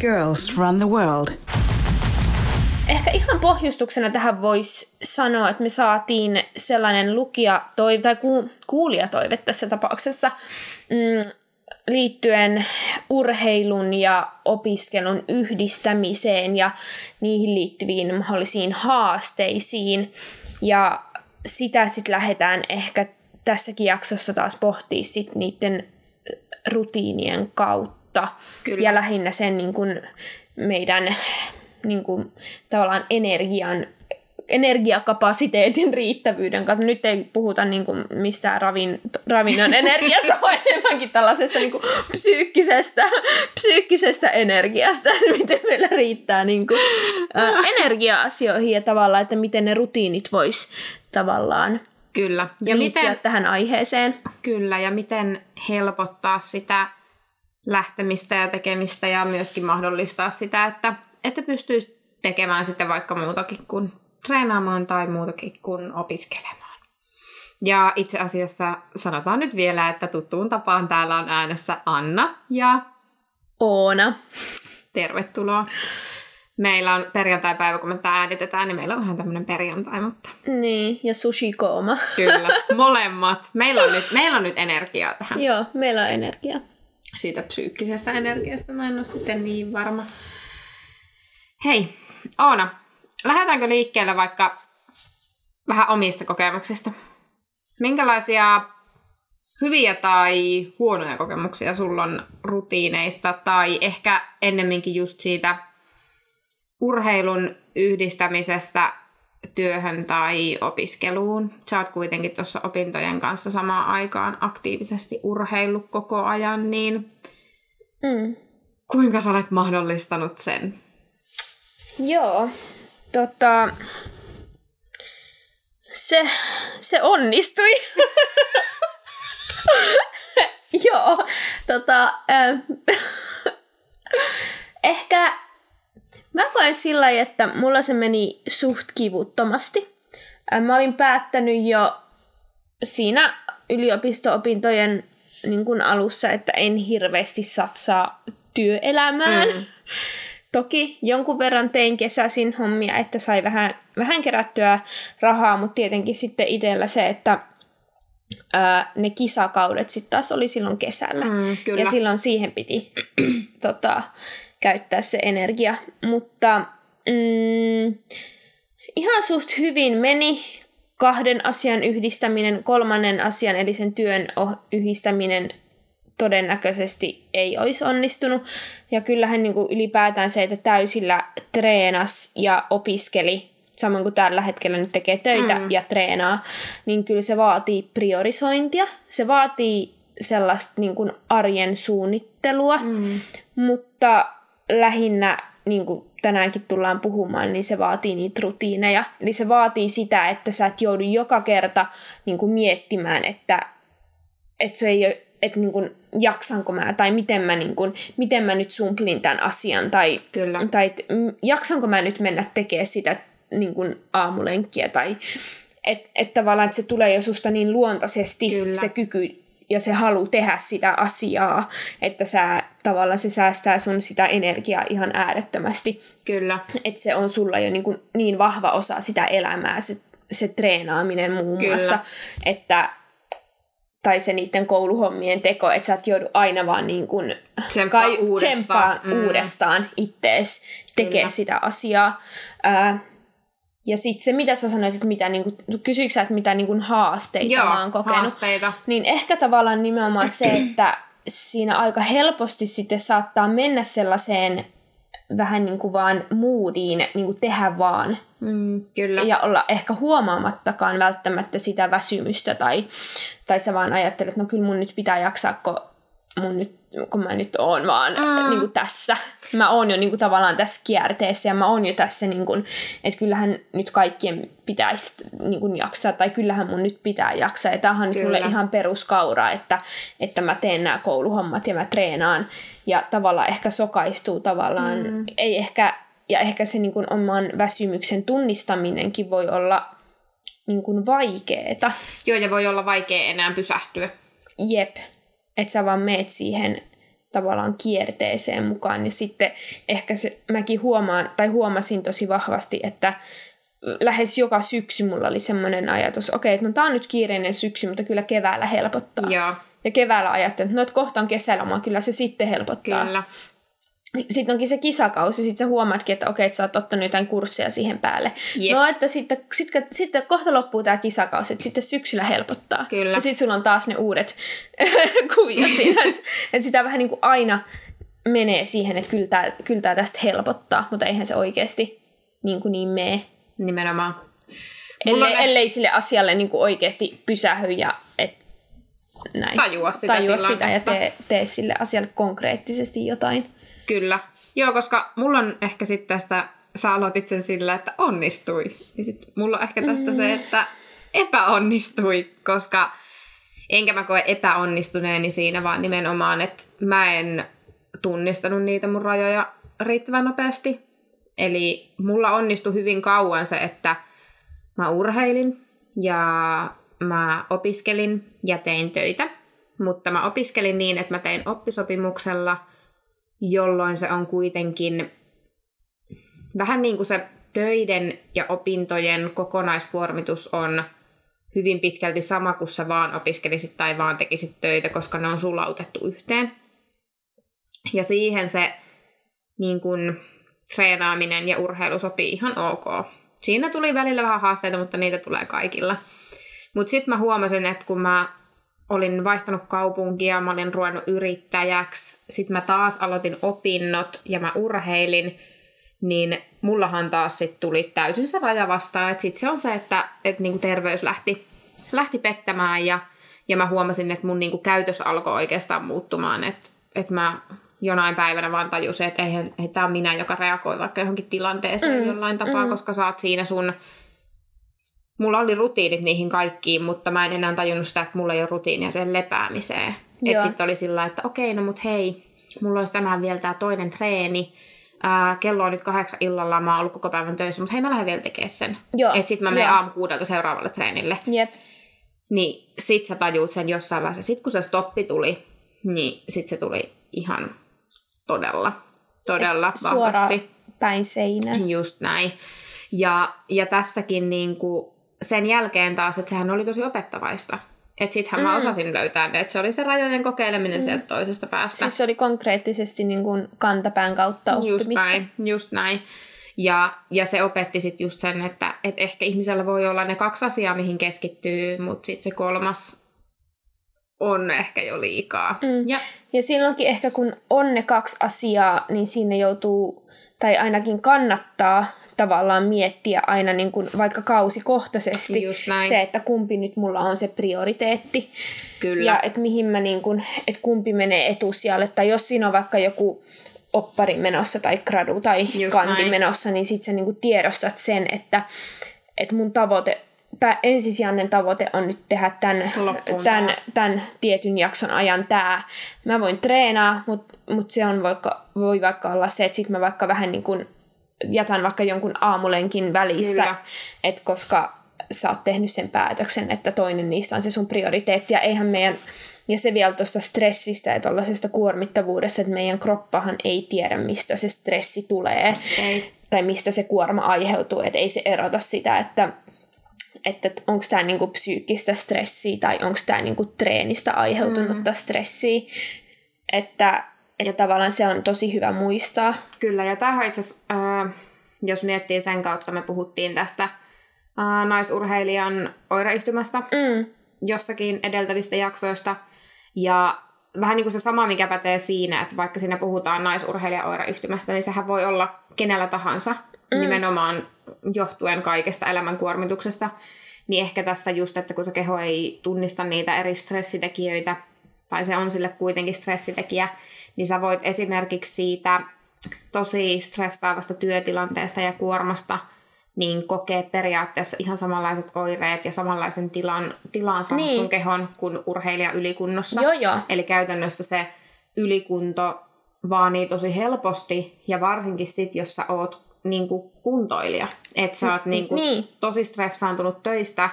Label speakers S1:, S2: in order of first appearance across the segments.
S1: Girls run the world.
S2: Ehkä ihan pohjustuksena tähän voisi sanoa, että me saatiin sellainen lukija toive, tai ku, kuulijatoive tässä tapauksessa, mm, liittyen urheilun ja opiskelun yhdistämiseen ja niihin liittyviin mahdollisiin haasteisiin. Ja sitä sitten lähdetään ehkä tässäkin jaksossa taas pohtii sit niiden rutiinien kautta. Kyllä. Ja lähinnä sen niin kun meidän niin kun, tavallaan energian energiakapasiteetin riittävyyden kanssa. Nyt ei puhuta niin kuin mistään ravin, ravinnon energiasta, vaan enemmänkin tällaisesta niin kuin psyykkisestä, psyykkisestä energiasta, miten meillä riittää niin kuin, ä, energia-asioihin ja tavallaan, että miten ne rutiinit vois tavallaan
S3: Kyllä.
S2: Ja miten, tähän aiheeseen.
S3: Kyllä, ja miten helpottaa sitä lähtemistä ja tekemistä ja myöskin mahdollistaa sitä, että, että pystyisi tekemään sitten vaikka muutakin kuin treenaamaan tai muutakin kuin opiskelemaan. Ja itse asiassa sanotaan nyt vielä, että tuttuun tapaan täällä on äänessä Anna ja
S2: Oona.
S3: Tervetuloa. Meillä on perjantai-päivä, kun me tämä äänitetään, niin meillä on vähän tämmöinen perjantai, mutta...
S2: Niin, ja sushi-kooma.
S3: Kyllä, molemmat. Meillä on, nyt, meillä on nyt energiaa tähän.
S2: Joo, meillä on energiaa.
S3: Siitä psyykkisestä energiasta mä en ole sitten niin varma. Hei, Oona, lähdetäänkö liikkeelle vaikka vähän omista kokemuksista? Minkälaisia hyviä tai huonoja kokemuksia sulla on rutiineista tai ehkä ennemminkin just siitä urheilun yhdistämisestä työhön tai opiskeluun. Sä oot kuitenkin tuossa opintojen kanssa samaan aikaan aktiivisesti urheillut koko ajan, niin mm. kuinka sä olet mahdollistanut sen?
S2: Joo, tota, se, se onnistui. Joo, tota, äh, ehkä mä koen sillä että mulla se meni suht kivuttomasti. Äh, mä olin päättänyt jo siinä yliopisto-opintojen niin kun alussa, että en hirveästi satsaa työelämään. Mm. Toki jonkun verran tein kesäsin hommia, että sai vähän, vähän kerättyä rahaa, mutta tietenkin sitten itsellä se, että ää, ne kisakaudet sitten taas oli silloin kesällä. Mm, kyllä. Ja silloin siihen piti tota, käyttää se energia. Mutta mm, ihan suht hyvin meni kahden asian yhdistäminen, kolmannen asian eli sen työn yhdistäminen todennäköisesti ei olisi onnistunut. Ja kyllähän niin kuin ylipäätään se, että täysillä treenas ja opiskeli, samoin kuin tällä hetkellä nyt tekee töitä mm. ja treenaa, niin kyllä se vaatii priorisointia. Se vaatii sellaista niin kuin arjen suunnittelua, mm. mutta lähinnä niin kuin tänäänkin tullaan puhumaan, niin se vaatii niitä rutiineja. Eli se vaatii sitä, että sä et joudu joka kerta niin kuin miettimään, että, että se ei että niin kuin, jaksanko mä, tai miten mä, niin kuin, miten mä nyt sumplin tämän asian, tai, Kyllä. tai et, jaksanko mä nyt mennä tekemään sitä niin kuin, aamulenkkiä, tai että et tavallaan että se tulee jo susta niin luontaisesti Kyllä. se kyky ja se halu tehdä sitä asiaa, että sä, tavallaan se säästää sun sitä energiaa ihan äärettömästi.
S3: Kyllä.
S2: Että se on sulla jo niin, kuin niin vahva osa sitä elämää, se, se treenaaminen muun Kyllä. muassa, että tai se niiden kouluhommien teko, että sä et joudu aina vaan niin kuin
S3: tsemppaa kai, uudestaan,
S2: mm. uudestaan ittees tekee sitä asiaa. Ää, ja sitten se, mitä sä sanoit, että mitä, niin kuin, kysyikö sä, että mitä niin kuin haasteita
S3: Joo,
S2: mä oon kokenut?
S3: haasteita.
S2: Niin ehkä tavallaan nimenomaan se, että siinä aika helposti sitten saattaa mennä sellaiseen vähän niin kuin vaan moodiin niin kuin tehdä vaan.
S3: Mm, kyllä.
S2: Ja olla ehkä huomaamattakaan välttämättä sitä väsymystä tai, tai sä vaan ajattelet, että no kyllä mun nyt pitää jaksaa, kun, mun nyt, kun mä nyt oon vaan mm. niin kuin tässä. Mä oon jo niin kuin, tavallaan tässä kierteessä ja mä oon jo tässä, niin kuin, että kyllähän nyt kaikkien pitäisi niin kuin, jaksaa tai kyllähän mun nyt pitää jaksaa. Ja tämähän on nyt mulle ihan peruskaura, että, että mä teen nämä kouluhommat ja mä treenaan ja tavallaan ehkä sokaistuu tavallaan, mm. ei ehkä, ja ehkä se niin kuin, oman väsymyksen tunnistaminenkin voi olla niin kuin vaikeeta.
S3: Joo, ja voi olla vaikea enää pysähtyä.
S2: Jep. Että sä vaan meet siihen tavallaan kierteeseen mukaan. Ja sitten ehkä se, mäkin huomaan, tai huomasin tosi vahvasti, että lähes joka syksy mulla oli semmoinen ajatus, okei, okay, että no tää on nyt kiireinen syksy, mutta kyllä keväällä helpottaa.
S3: Joo.
S2: Ja keväällä ajattelin, että no, että kohta on kesäloma, kyllä se sitten helpottaa.
S3: Kyllä.
S2: Sitten onkin se kisakausi, sitten sä huomaatkin, että okei, että sä oot ottanut jotain kursseja siihen päälle.
S3: Jep.
S2: No, että sitten, sitten, sitten kohta loppuu tämä kisakausi, että sitten syksyllä helpottaa.
S3: Kyllä.
S2: Ja sitten sulla on taas ne uudet kuviot siinä, että, että sitä vähän niin kuin aina menee siihen, että kyllä tämä, kyllä tämä tästä helpottaa, mutta eihän se oikeasti niin, kuin niin mene.
S3: Nimenomaan. Mulla
S2: Ellei,
S3: on-
S2: ellei sille asialle niin kuin oikeasti pysähy ja et, näin.
S3: Tajua sitä
S2: tajua sitä ja tee, tee sille asialle konkreettisesti jotain.
S3: Kyllä. Joo, koska mulla on ehkä sitten tästä, sä aloitit sen sillä, että onnistui. Ja sitten mulla on ehkä tästä mm. se, että epäonnistui, koska enkä mä koe epäonnistuneeni siinä, vaan nimenomaan, että mä en tunnistanut niitä mun rajoja riittävän nopeasti. Eli mulla onnistui hyvin kauan se, että mä urheilin ja mä opiskelin ja tein töitä. Mutta mä opiskelin niin, että mä tein oppisopimuksella, jolloin se on kuitenkin vähän niin kuin se töiden ja opintojen kokonaiskuormitus on hyvin pitkälti sama kuin sä vaan opiskelisit tai vaan tekisit töitä, koska ne on sulautettu yhteen. Ja siihen se niin kuin, treenaaminen ja urheilu sopii ihan ok. Siinä tuli välillä vähän haasteita, mutta niitä tulee kaikilla. Mutta sitten mä huomasin, että kun mä olin vaihtanut kaupunkia, mä olin ruvennut yrittäjäksi, sitten mä taas aloitin opinnot ja mä urheilin, niin mullahan taas sit tuli täysin se raja vastaan. Että sitten se on se, että et niinku terveys lähti, lähti pettämään ja, ja mä huomasin, että mun niinku käytös alkoi oikeastaan muuttumaan. Että et mä jonain päivänä vaan tajusin, että eihän, ei tämä on minä, joka reagoi vaikka johonkin tilanteeseen mm, jollain tapaa, mm. koska sä oot siinä sun... Mulla oli rutiinit niihin kaikkiin, mutta mä en enää tajunnut sitä, että mulla ei ole rutiinia sen lepäämiseen. Että sitten oli sillä että okei, no mut hei, mulla olisi tänään vielä tämä toinen treeni. Ää, kello on nyt kahdeksan illalla, mä oon ollut koko päivän töissä, mutta hei, mä lähden vielä tekemään sen. Että sitten mä menen aamu kuudelta seuraavalle treenille.
S2: Jep.
S3: Niin sit sä tajuut sen jossain vaiheessa. Sitten kun se stoppi tuli, niin sit se tuli ihan todella, todella
S2: Suoraan
S3: vahvasti.
S2: päin seinään.
S3: Just näin. Ja, ja tässäkin niin kuin sen jälkeen taas, että sehän oli tosi opettavaista. Että sittenhän mm. mä osasin löytää ne, että se oli se rajojen kokeileminen mm. sieltä toisesta päästä.
S2: Siis se oli konkreettisesti niin kuin kantapään kautta
S3: Just
S2: oppimista.
S3: näin, just näin. Ja, ja se opetti sitten just sen, että, että ehkä ihmisellä voi olla ne kaksi asiaa, mihin keskittyy, mutta sitten se kolmas on ehkä jo liikaa.
S2: Mm.
S3: Ja
S2: Ja silloinkin ehkä kun on ne kaksi asiaa, niin siinä joutuu, tai ainakin kannattaa tavallaan miettiä aina niin kuin vaikka kausikohtaisesti se, että kumpi nyt mulla on se prioriteetti.
S3: kyllä,
S2: Ja että mihin mä niin kuin, että kumpi menee etusijalle. Tai jos siinä on vaikka joku oppari menossa tai gradu tai
S3: Just
S2: kandi
S3: näin.
S2: menossa, niin sit sä niin kuin tiedostat sen, että, että mun tavoite, pä, ensisijainen tavoite on nyt tehdä tämän,
S3: Loppuun
S2: tämän, tämän tietyn jakson ajan tämä. Mä voin treenaa, mutta mut se on vaikka, voi vaikka olla se, että sit mä vaikka vähän niin kuin jätän vaikka jonkun aamulenkin välistä,
S3: Kyllä.
S2: että koska sä oot tehnyt sen päätöksen, että toinen niistä on se sun prioriteetti, ja eihän meidän, ja se vielä tuosta stressistä ja tuollaisesta kuormittavuudesta, että meidän kroppahan ei tiedä, mistä se stressi tulee,
S3: ei.
S2: tai mistä se kuorma aiheutuu, että ei se erota sitä, että että onko tämä niinku psyykkistä stressiä tai onko tämä niinku treenistä aiheutunutta mm. stressiä. Että, että tavallaan se on tosi hyvä muistaa.
S3: Kyllä, ja tämähän itse asiassa, ää, jos miettii sen kautta, me puhuttiin tästä ää, naisurheilijan oireyhtymästä
S2: Mm.
S3: jossakin edeltävistä jaksoista. Ja vähän niin kuin se sama, mikä pätee siinä, että vaikka siinä puhutaan naisurheilijan oireyhtymästä, niin sehän voi olla kenellä tahansa, mm. nimenomaan johtuen kaikesta elämänkuormituksesta. Niin ehkä tässä just, että kun se keho ei tunnista niitä eri stressitekijöitä, tai se on sille kuitenkin stressitekijä, niin sä voit esimerkiksi siitä tosi stressaavasta työtilanteesta ja kuormasta niin kokee periaatteessa ihan samanlaiset oireet ja samanlaisen tilan, tilan saa
S2: Niin.
S3: niin. sun kehon kuin urheilija ylikunnossa.
S2: Joo, joo.
S3: Eli käytännössä se ylikunto vaanii tosi helposti ja varsinkin sit, jos sä oot niinku kuntoilija. Että sä oot niinku
S2: Niin.
S3: tosi stressaantunut töistä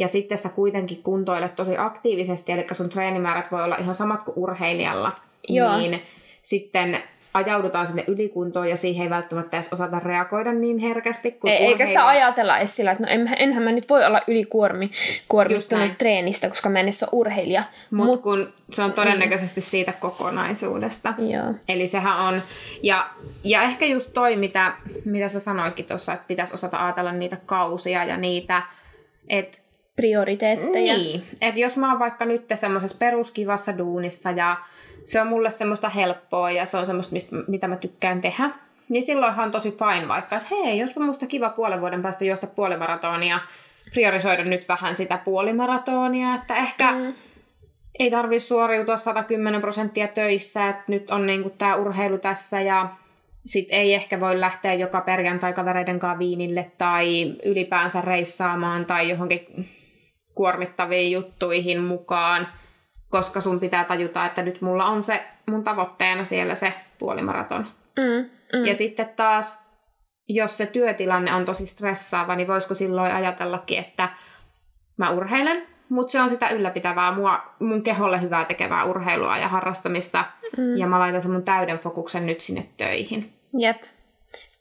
S3: ja sitten sä kuitenkin kuntoilet tosi aktiivisesti, eli sun treenimäärät voi olla ihan samat kuin urheilijalla.
S2: Joo.
S3: Niin sitten ajaudutaan sinne ylikuntoon ja siihen ei välttämättä edes osata reagoida niin herkästi. Kun
S2: Ei, eikä sitä ajatella edes sillä, että no en, enhän mä nyt voi olla ylikuormi,
S3: Just näin.
S2: kuormittunut treenistä, koska mä en edes ole urheilija.
S3: Mut, Mut kun se on todennäköisesti siitä kokonaisuudesta.
S2: Joo.
S3: Eli sehän on, ja, ja ehkä just toi, mitä, mitä sä sanoitkin tuossa, että pitäisi osata ajatella niitä kausia ja niitä, että
S2: Prioriteetteja.
S3: niin, että jos mä oon vaikka nyt semmoisessa peruskivassa duunissa ja se on mulle semmoista helppoa ja se on semmoista, mistä, mitä mä tykkään tehdä, niin silloinhan on tosi fine vaikka, että hei, jospa musta kiva puolen vuoden päästä juosta puolimaratonia, priorisoida nyt vähän sitä puolimaratonia, että ehkä mm. ei tarvi suoriutua 110 prosenttia töissä, että nyt on niinku tämä urheilu tässä ja sit ei ehkä voi lähteä joka perjantai kavereiden kanssa viinille tai ylipäänsä reissaamaan tai johonkin kuormittaviin juttuihin mukaan, koska sun pitää tajuta, että nyt mulla on se mun tavoitteena siellä se puolimaraton.
S2: Mm, mm.
S3: Ja sitten taas, jos se työtilanne on tosi stressaava, niin voisiko silloin ajatellakin, että mä urheilen, mutta se on sitä ylläpitävää, mua, mun keholle hyvää tekevää urheilua ja harrastamista, mm. ja mä laitan sen mun täyden fokuksen nyt sinne töihin.
S2: Jep.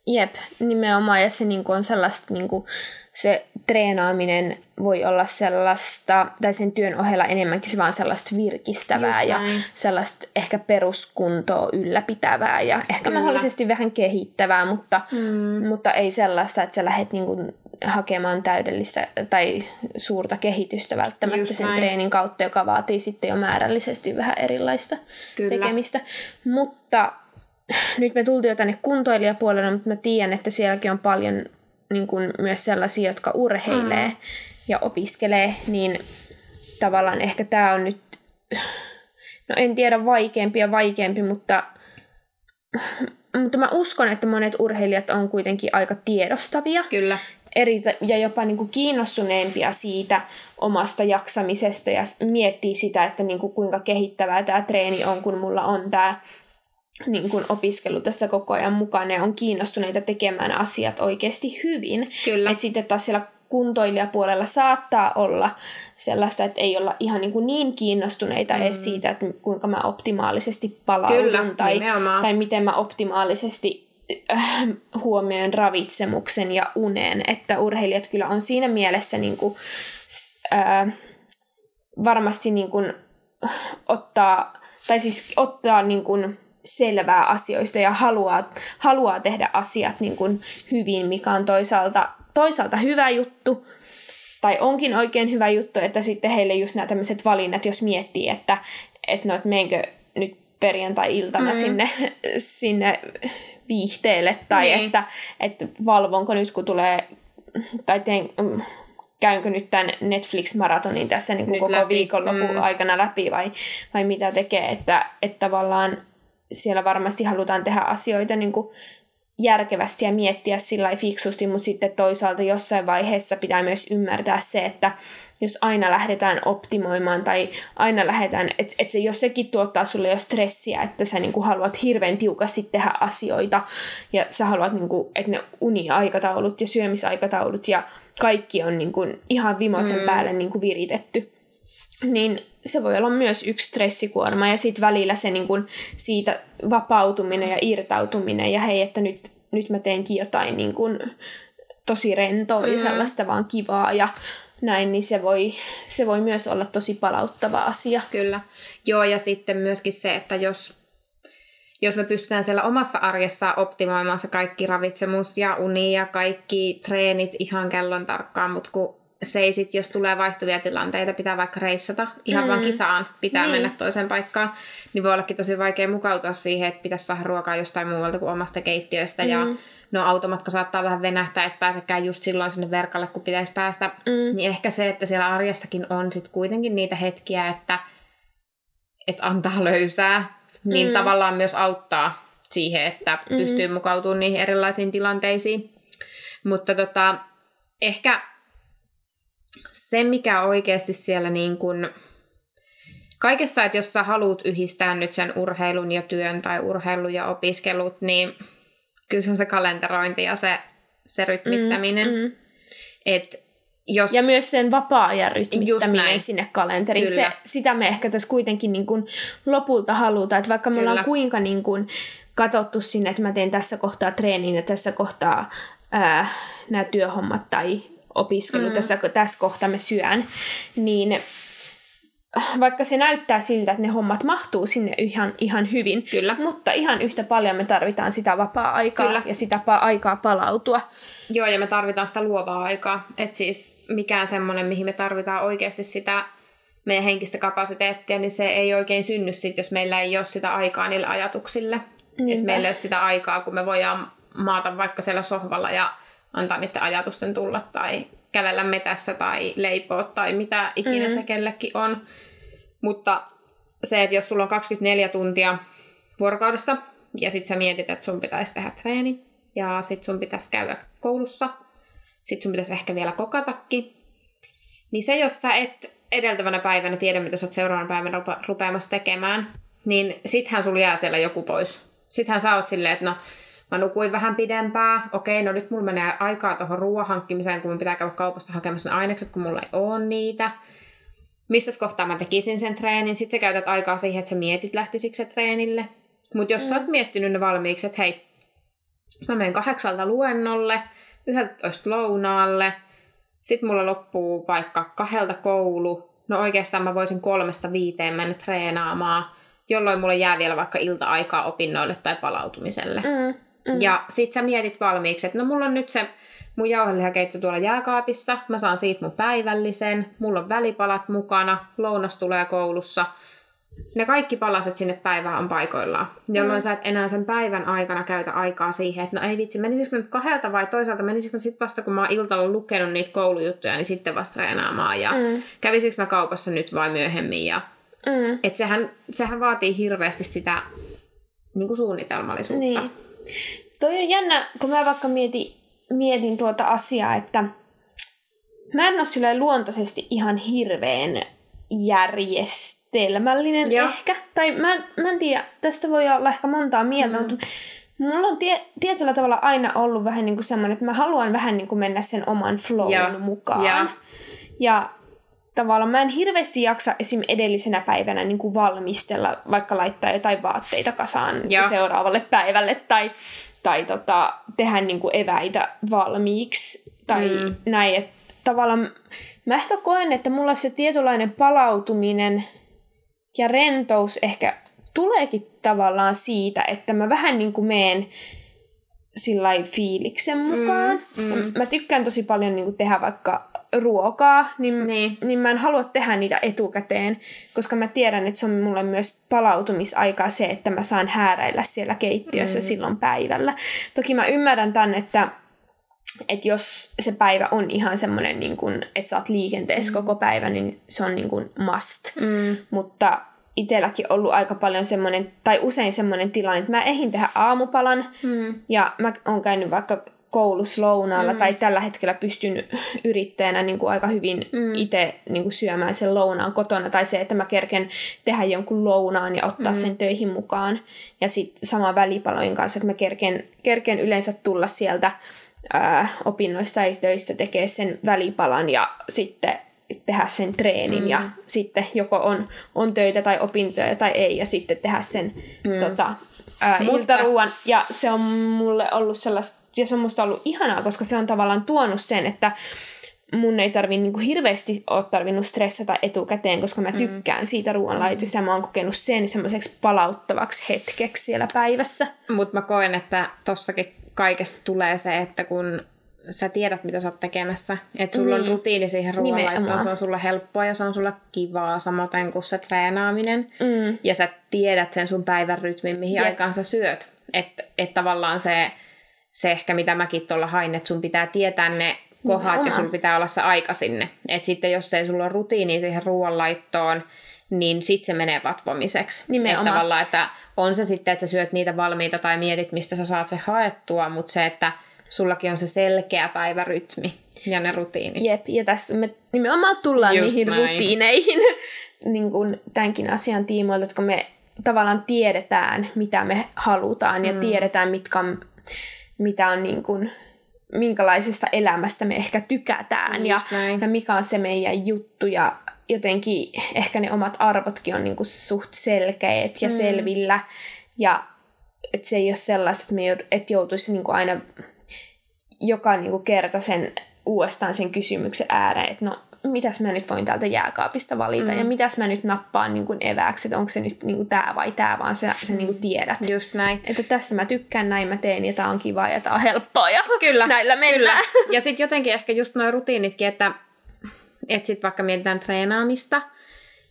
S2: Jep, nimenomaan. Ja se niinku on sellaista, niinku, se treenaaminen voi olla sellaista, tai sen työn ohella enemmänkin se vaan sellaista virkistävää ja sellaista ehkä peruskuntoa ylläpitävää ja ehkä
S3: Kyllä.
S2: mahdollisesti vähän kehittävää, mutta,
S3: Mm.
S2: mutta ei sellaista, että sä lähdet niinku hakemaan täydellistä tai suurta kehitystä välttämättä
S3: Just
S2: sen
S3: näin.
S2: treenin kautta, joka vaatii sitten jo määrällisesti vähän erilaista
S3: Kyllä.
S2: tekemistä. Mutta nyt me tultiin jo tänne kuntoilijapuolelle, mutta mä tiedän, että sielläkin on paljon niin kuin myös sellaisia, jotka urheilee mm. ja opiskelee, niin tavallaan ehkä tämä on nyt, no en tiedä vaikeampi ja vaikeampi, mutta, mutta mä uskon, että monet urheilijat on kuitenkin aika tiedostavia
S3: Kyllä.
S2: eri, ja jopa niin kuin kiinnostuneempia siitä omasta jaksamisesta ja miettii sitä, että niin kuin kuinka kehittävää tämä treeni on, kun mulla on tämä niin kuin opiskelu tässä koko ajan mukana ja on kiinnostuneita tekemään asiat oikeasti hyvin.
S3: Kyllä.
S2: Et sitten taas siellä kuntoilijapuolella saattaa olla sellaista, että ei olla ihan niin, kuin niin kiinnostuneita mm. edes siitä, että kuinka mä optimaalisesti palaudun
S3: Kyllä,
S2: tai,
S3: nimenomaan.
S2: tai miten mä optimaalisesti äh, huomioin ravitsemuksen ja unen, että urheilijat kyllä on siinä mielessä niin kuin, s- äh, varmasti niin kuin, ottaa, tai siis ottaa niin kuin, selvää asioista ja haluaa, haluaa tehdä asiat niin kuin, hyvin, mikä on toisaalta, toisaalta hyvä juttu, tai onkin oikein hyvä juttu, että sitten heille just nämä tämmöiset valinnat, jos miettii, että, että no, että meenkö nyt perjantai-iltana mm. sinne, sinne viihteelle, tai
S3: Niin.
S2: että, että valvonko nyt, kun tulee, tai teen, käynkö nyt tämän Netflix-maratonin tässä niin kuin
S3: Nyt
S2: koko
S3: läpi,
S2: viikonlopun
S3: mm.
S2: aikana läpi, vai, vai mitä tekee, että, että tavallaan siellä varmasti halutaan tehdä asioita niin kuin järkevästi ja miettiä sillä fiksusti, mutta sitten toisaalta jossain vaiheessa pitää myös ymmärtää se, että jos aina lähdetään optimoimaan tai aina lähdetään, että et se jos sekin tuottaa sulle jo stressiä, että sä niinku haluat hirveän tiukasti tehdä asioita ja sä haluat, niinku, että ne uniaikataulut ja syömisaikataulut ja kaikki on niinku ihan vimosen mm. päälle niinku viritetty, niin se voi olla myös yksi stressikuorma ja sitten välillä se niin kun siitä vapautuminen ja irtautuminen ja hei, että nyt, nyt mä teenkin jotain niin kun tosi rentoa mm. ja sellaista vaan kivaa ja näin, niin se voi, se voi myös olla tosi palauttava asia.
S3: Kyllä. Joo, ja sitten myöskin se, että jos, jos me pystytään siellä omassa arjessa optimoimaan se kaikki ravitsemus ja uni ja kaikki treenit ihan kellon tarkkaan, mutta kun se ei sit, jos tulee vaihtuvia tilanteita, pitää vaikka reissata, ihan mm. vaan kisaan, pitää
S2: Niin.
S3: mennä toiseen paikkaan, niin voi ollakin tosi vaikea mukautua siihen, että pitäisi saada ruokaa jostain muualta kuin omasta keittiöstä, mm. ja no automatka saattaa vähän venähtää, et pääsekään just silloin sinne verkalle, kun pitäisi päästä,
S2: Mm.
S3: niin ehkä se, että siellä arjessakin on sit kuitenkin niitä hetkiä, että et antaa löysää, niin
S2: Mm.
S3: tavallaan myös auttaa siihen, että
S2: Mm.
S3: mm. pystyy mukautumaan niihin erilaisiin tilanteisiin. Mutta tota, ehkä se, mikä oikeasti siellä niin kun, kaikessa, että jos sä haluat yhdistää nyt sen urheilun ja työn tai urheilun ja opiskelut, niin kyllä se on se kalenterointi ja se, se rytmittäminen.
S2: Mm, mm.
S3: Et jos...
S2: Ja myös sen vapaa-ajan rytmittäminen sinne kalenteriin. Se, sitä me ehkä tässä kuitenkin niin kuin lopulta halutaan, että vaikka me
S3: Kyllä.
S2: ollaan kuinka niin kuin katsottu sinne, että mä teen tässä kohtaa treenin ja tässä kohtaa ää, nämä työhommat tai opiskelu, mm. tässä, tässä kohtaa mä syön, niin vaikka se näyttää siltä, että ne hommat mahtuu sinne ihan, ihan hyvin,
S3: Kyllä.
S2: mutta ihan yhtä paljon me tarvitaan sitä vapaa-aikaa
S3: Kyllä.
S2: ja sitä pa- aikaa palautua.
S3: Joo, ja me tarvitaan sitä luovaa aikaa. Että siis mikään semmoinen, mihin me tarvitaan oikeasti sitä meidän henkistä kapasiteettia, niin se ei oikein synny sit, jos meillä ei ole sitä aikaa niille ajatuksille. Että meillä ei ole sitä aikaa, kun me voidaan maata vaikka siellä sohvalla ja antaa niiden ajatusten tulla tai kävellä metässä tai leipoa tai mitä ikinä
S2: Mm.
S3: se kellekin on. Mutta se, että jos sulla on 24 tuntia vuorokaudessa ja sit sä mietit, että sun pitäisi tehdä treeni ja sit sun pitäisi käydä koulussa, sit sun pitäisi ehkä vielä kokatakin, niin se, jos sä et edeltävänä päivänä tiedä, mitä sä oot seuraavana päivänä rupe- rupeamassa tekemään, niin sittenhän sulla jää siellä joku pois. Sittenhän sä oot silleen, että no, mä nukuin vähän pidempää, okei, no nyt mulla menee aikaa tuohon ruoan hankkimiseen, kun mun pitää käydä kaupasta hakemassa ne ainekset, kun mulla ei ole niitä. Missä kohtaa mä tekisin sen treenin, sit sä käytät aikaa siihen, että sä mietit lähtisikö se treenille. Mutta jos mm. sä oot miettinyt ne valmiiksi, että hei, mä menen kahdeksalta luennolle, yhdeltä lounaalle, sitten mulla loppuu vaikka kahdelta koulu, no oikeastaan mä voisin kolmesta viiteen mennä treenaamaan, jolloin mulle jää vielä vaikka ilta-aikaa opinnoille tai palautumiselle.
S2: Mm, mm.
S3: Ja sit sä mietit valmiiksi, että no mulla on nyt se mun jauhelihakeitto tuolla jääkaapissa, mä saan siitä mun päivällisen, mulla on välipalat mukana, lounas tulee koulussa. Ne kaikki palaset sinne päivään on paikoillaan, jolloin
S2: Mm.
S3: sä et enää sen päivän aikana käytä aikaa siihen, että no ei vitsi, menisikö mä nyt kahdelta vai toisaalta menisikö mä sitten vasta, kun mä oon iltalla lukenut niitä koulujuttuja, niin sitten vasta treenaamaan ja
S2: Mm.
S3: kävisikö mä kaupassa nyt vai myöhemmin ja
S2: Mm.
S3: et sehän, sehän vaatii hirveästi sitä niin kuin suunnitelmallisuutta.
S2: Niin. Toi on jännä, kun mä vaikka mietin, mietin tuota asiaa, että mä en ole luontaisesti ihan hirveän järjestelmällinen
S3: Joo.
S2: ehkä. Tai mä, mä en tiedä, tästä voi olla ehkä montaa mieltä,
S3: Mm.
S2: mm. mutta mulla on tie, tietyllä tavalla aina ollut vähän niin kuin semmoinen, että mä haluan vähän niin kuin mennä sen oman flown
S3: Joo.
S2: mukaan.
S3: Joo.
S2: Ja tavallaan mä en hirveästi jaksa esim. edellisenä päivänä niin kuin valmistella, vaikka laittaa jotain vaatteita kasaan
S3: Joo.
S2: seuraavalle päivälle tai, tai tota, tehdä niin kuin eväitä valmiiksi tai
S3: Mm.
S2: näin. Et tavallaan mä ehkä koen, että mulla se tietynlainen palautuminen ja rentous ehkä tuleekin tavallaan siitä, että mä vähän niin kuin meen sillä fiiliksen mukaan.
S3: Mm, mm.
S2: Mä tykkään tosi paljon niin kuin tehdä vaikka ruokaa, niin,
S3: Niin.
S2: niin mä en halua tehdä niitä etukäteen, koska mä tiedän, että se on mulle myös palautumisaikaa se, että mä saan hääräillä siellä keittiössä
S3: Mm.
S2: silloin päivällä. Toki mä ymmärrän tämän, että että jos se päivä on ihan semmoinen, niin kun, että sä oot liikenteessä
S3: Mm.
S2: koko päivä, niin se on niin kun must.
S3: Mm.
S2: Mutta itselläkin ollut aika paljon semmoinen, tai usein semmoinen tilanne, että mä ehdin tehdä aamupalan,
S3: Mm.
S2: ja mä oon käynyt vaikka koulussa lounaalla,
S3: Mm.
S2: tai tällä hetkellä pystyn yrittäjänä niin kuin aika hyvin
S3: Mm.
S2: itse niin kuin syömään sen lounaan kotona, tai se, että mä kerken tehdä jonkun lounaan ja ottaa
S3: Mm.
S2: sen töihin mukaan. Ja sitten sama välipalojen kanssa, että mä kerken, kerken yleensä tulla sieltä ää, opinnoista tai töistä tekee sen välipalan ja sitten tehdä sen treenin
S3: Mm.
S2: ja sitten joko on, on töitä tai opintoja tai ei ja sitten tehdä sen
S3: Mm.
S2: mm. tota, ää,
S3: Mutta-
S2: iltaruuan. Ja se on mulle ollut sellaista, ja se on musta ollut ihanaa, koska se on tavallaan tuonut sen, että mun ei tarvi niinku hirveästi ole tarvinnut stressata etukäteen, koska mä tykkään siitä ruoanlaitosta ja mä oon kokenut sen semmoiseksi palauttavaksi hetkeksi siellä päivässä.
S3: Mutta mä koen, että tossakin kaikesta tulee se, että kun sä tiedät, mitä sä oot tekemässä. Että sulla niin. on
S2: Niin.
S3: rutiini siihen ruoanlaittoon, se on sulle helppoa ja se on sulle kivaa, samaten kuin se treenaaminen.
S2: Mm.
S3: Ja sä tiedät sen sun päivän rytmin, mihin
S2: Jep.
S3: aikaan sä syöt. Että et tavallaan se, se ehkä, mitä mäkin tuolla hain, että sun pitää tietää ne kohdat ja
S2: Nimenomaan.
S3: sulla pitää olla se aika sinne. Että sitten jos ei sulla ole rutiini siihen ruoanlaittoon, niin sitten se menee vatvomiseksi.
S2: Nimenomaan.
S3: Että tavallaan, että on se sitten, että sä syöt niitä valmiita tai mietit, mistä sä saat se haettua, mutta se, että sullakin on se selkeä päivärytmi ja ne rutiinit.
S2: Jep, ja tässä me nimenomaan tullaan
S3: Just
S2: niihin
S3: näin.
S2: rutiineihin niin kuin tämänkin asian tiimoilta, että kun me tavallaan tiedetään, mitä me halutaan ja
S3: Mm.
S2: tiedetään, mitkä on, mitä on niin kuin minkälaisesta elämästä me ehkä tykätään ja, ja mikä on se meidän juttu. Ja jotenkin ehkä ne omat arvotkin on niinku suht selkeät ja
S3: Mm.
S2: selvillä. Ja että se ei ole sellaista, että me joud- et joutuisi niinku aina joka niinku kerta sen uudestaan sen kysymyksen ääreen, että no mitäs mä nyt voin täältä jääkaapista valita
S3: Mm.
S2: ja mitäs mä nyt nappaan niinku evääksi, että onko se nyt niinku tämä vai tämä, vaan sä, sä niinku tiedät.
S3: Just näin.
S2: Että tästä mä tykkään, näin mä teen ja tää on kiva ja tää on helppoa ja
S3: Kyllä,
S2: näillä mennään.
S3: Kyllä. Ja sitten jotenkin ehkä just nuo rutiinitkin, että, että sitten vaikka mietitään treenaamista,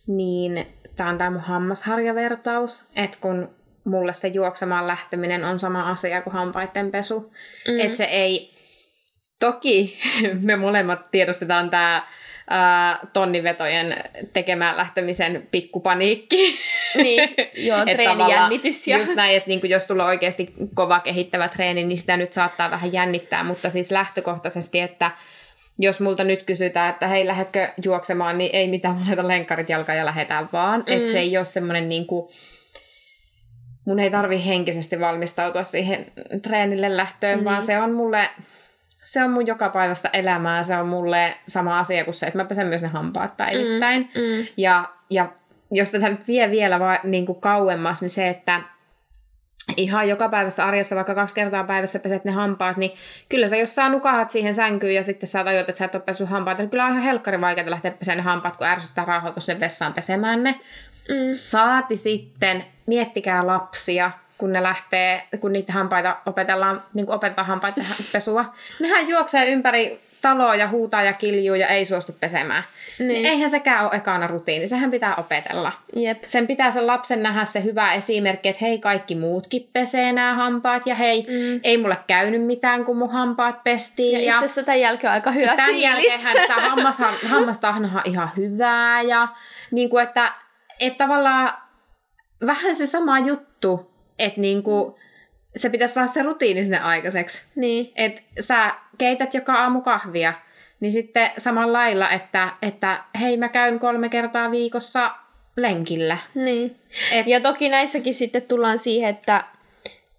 S3: niin tämä on tämä mun hammasharjavertaus, että kun mulle se juoksemaan lähteminen on sama asia kuin hampaiden pesu.
S2: Mm.
S3: Mm. Että se ei... Toki me molemmat tiedostetaan tämä tonnivetojen tekemään lähtemisen pikkupaniikki.
S2: Niin, joo, treenijännitys ja...
S3: Just näin, että niinku, jos sulla on oikeasti kova kehittävä treeni, niin sitä nyt saattaa vähän jännittää, mutta siis lähtökohtaisesti, että jos multa nyt kysytään, että hei, lähetkö juoksemaan, niin ei mitään, mä laitan lenkkarit jalkaan ja lähetään vaan. Mm. Että se ei ole semmoinen niinku, mun ei tarvi henkisesti valmistautua siihen treenille lähtöön,
S2: Mm.
S3: mm. vaan se on mulle, se on mun joka päivästä elämää, se on mulle sama asia kuin se, että mä pesen myös ne hampaat päivittäin.
S2: Mm.
S3: Ja, ja jos tätä nyt vie vielä va, niin kuin kauemmas, niin se, että ihan joka päivässä arjessa, vaikka kaksi kertaa päivässä peset ne hampaat, niin kyllä sä jos sä nukahat siihen sänkyyn ja sitten sä tajut, että sä et ole pessyt hampaat, niin kyllä on ihan helkkari vaikeaa lähteä pesemään ne hampaat, kun ärsyttää rauhoitus sinne vessaan pesemään ne.
S2: Mm.
S3: Saati sitten, miettikää lapsia, kun ne lähtee, kun niitä hampaita opetellaan, niin kuin opetetaan hampaiden pesua. Nehän juoksee ympäri taloa ja huutaa ja kiljuu ja ei suostu pesemään.
S2: Niin.
S3: Niin. Eihän sekään ole ekana rutiini, sehän pitää opetella.
S2: Jep.
S3: Sen pitää sen lapsen nähdä se hyvä esimerkki, että hei kaikki muutkin pesee nämä hampaat ja hei,
S2: Mm.
S3: ei mulle käynyt mitään, kun mun hampaat pestiin.
S2: Ja itse asiassa tämän jälkeen on aika hyvä
S3: Tämän
S2: fiilis.
S3: jälkeen tämä hammas, hammastahnahan on ihan hyvää ja niin kuin, että, että tavallaan vähän se sama juttu, että niin kuin, se pitäisi saada se rutiini sinne aikaiseksi.
S2: Niin.
S3: Että sä keität joka aamu kahvia, niin sitten samalla lailla, että, että hei mä käyn kolme kertaa viikossa lenkillä.
S2: Niin.
S3: Et,
S2: Ja toki näissäkin sitten tullaan siihen, että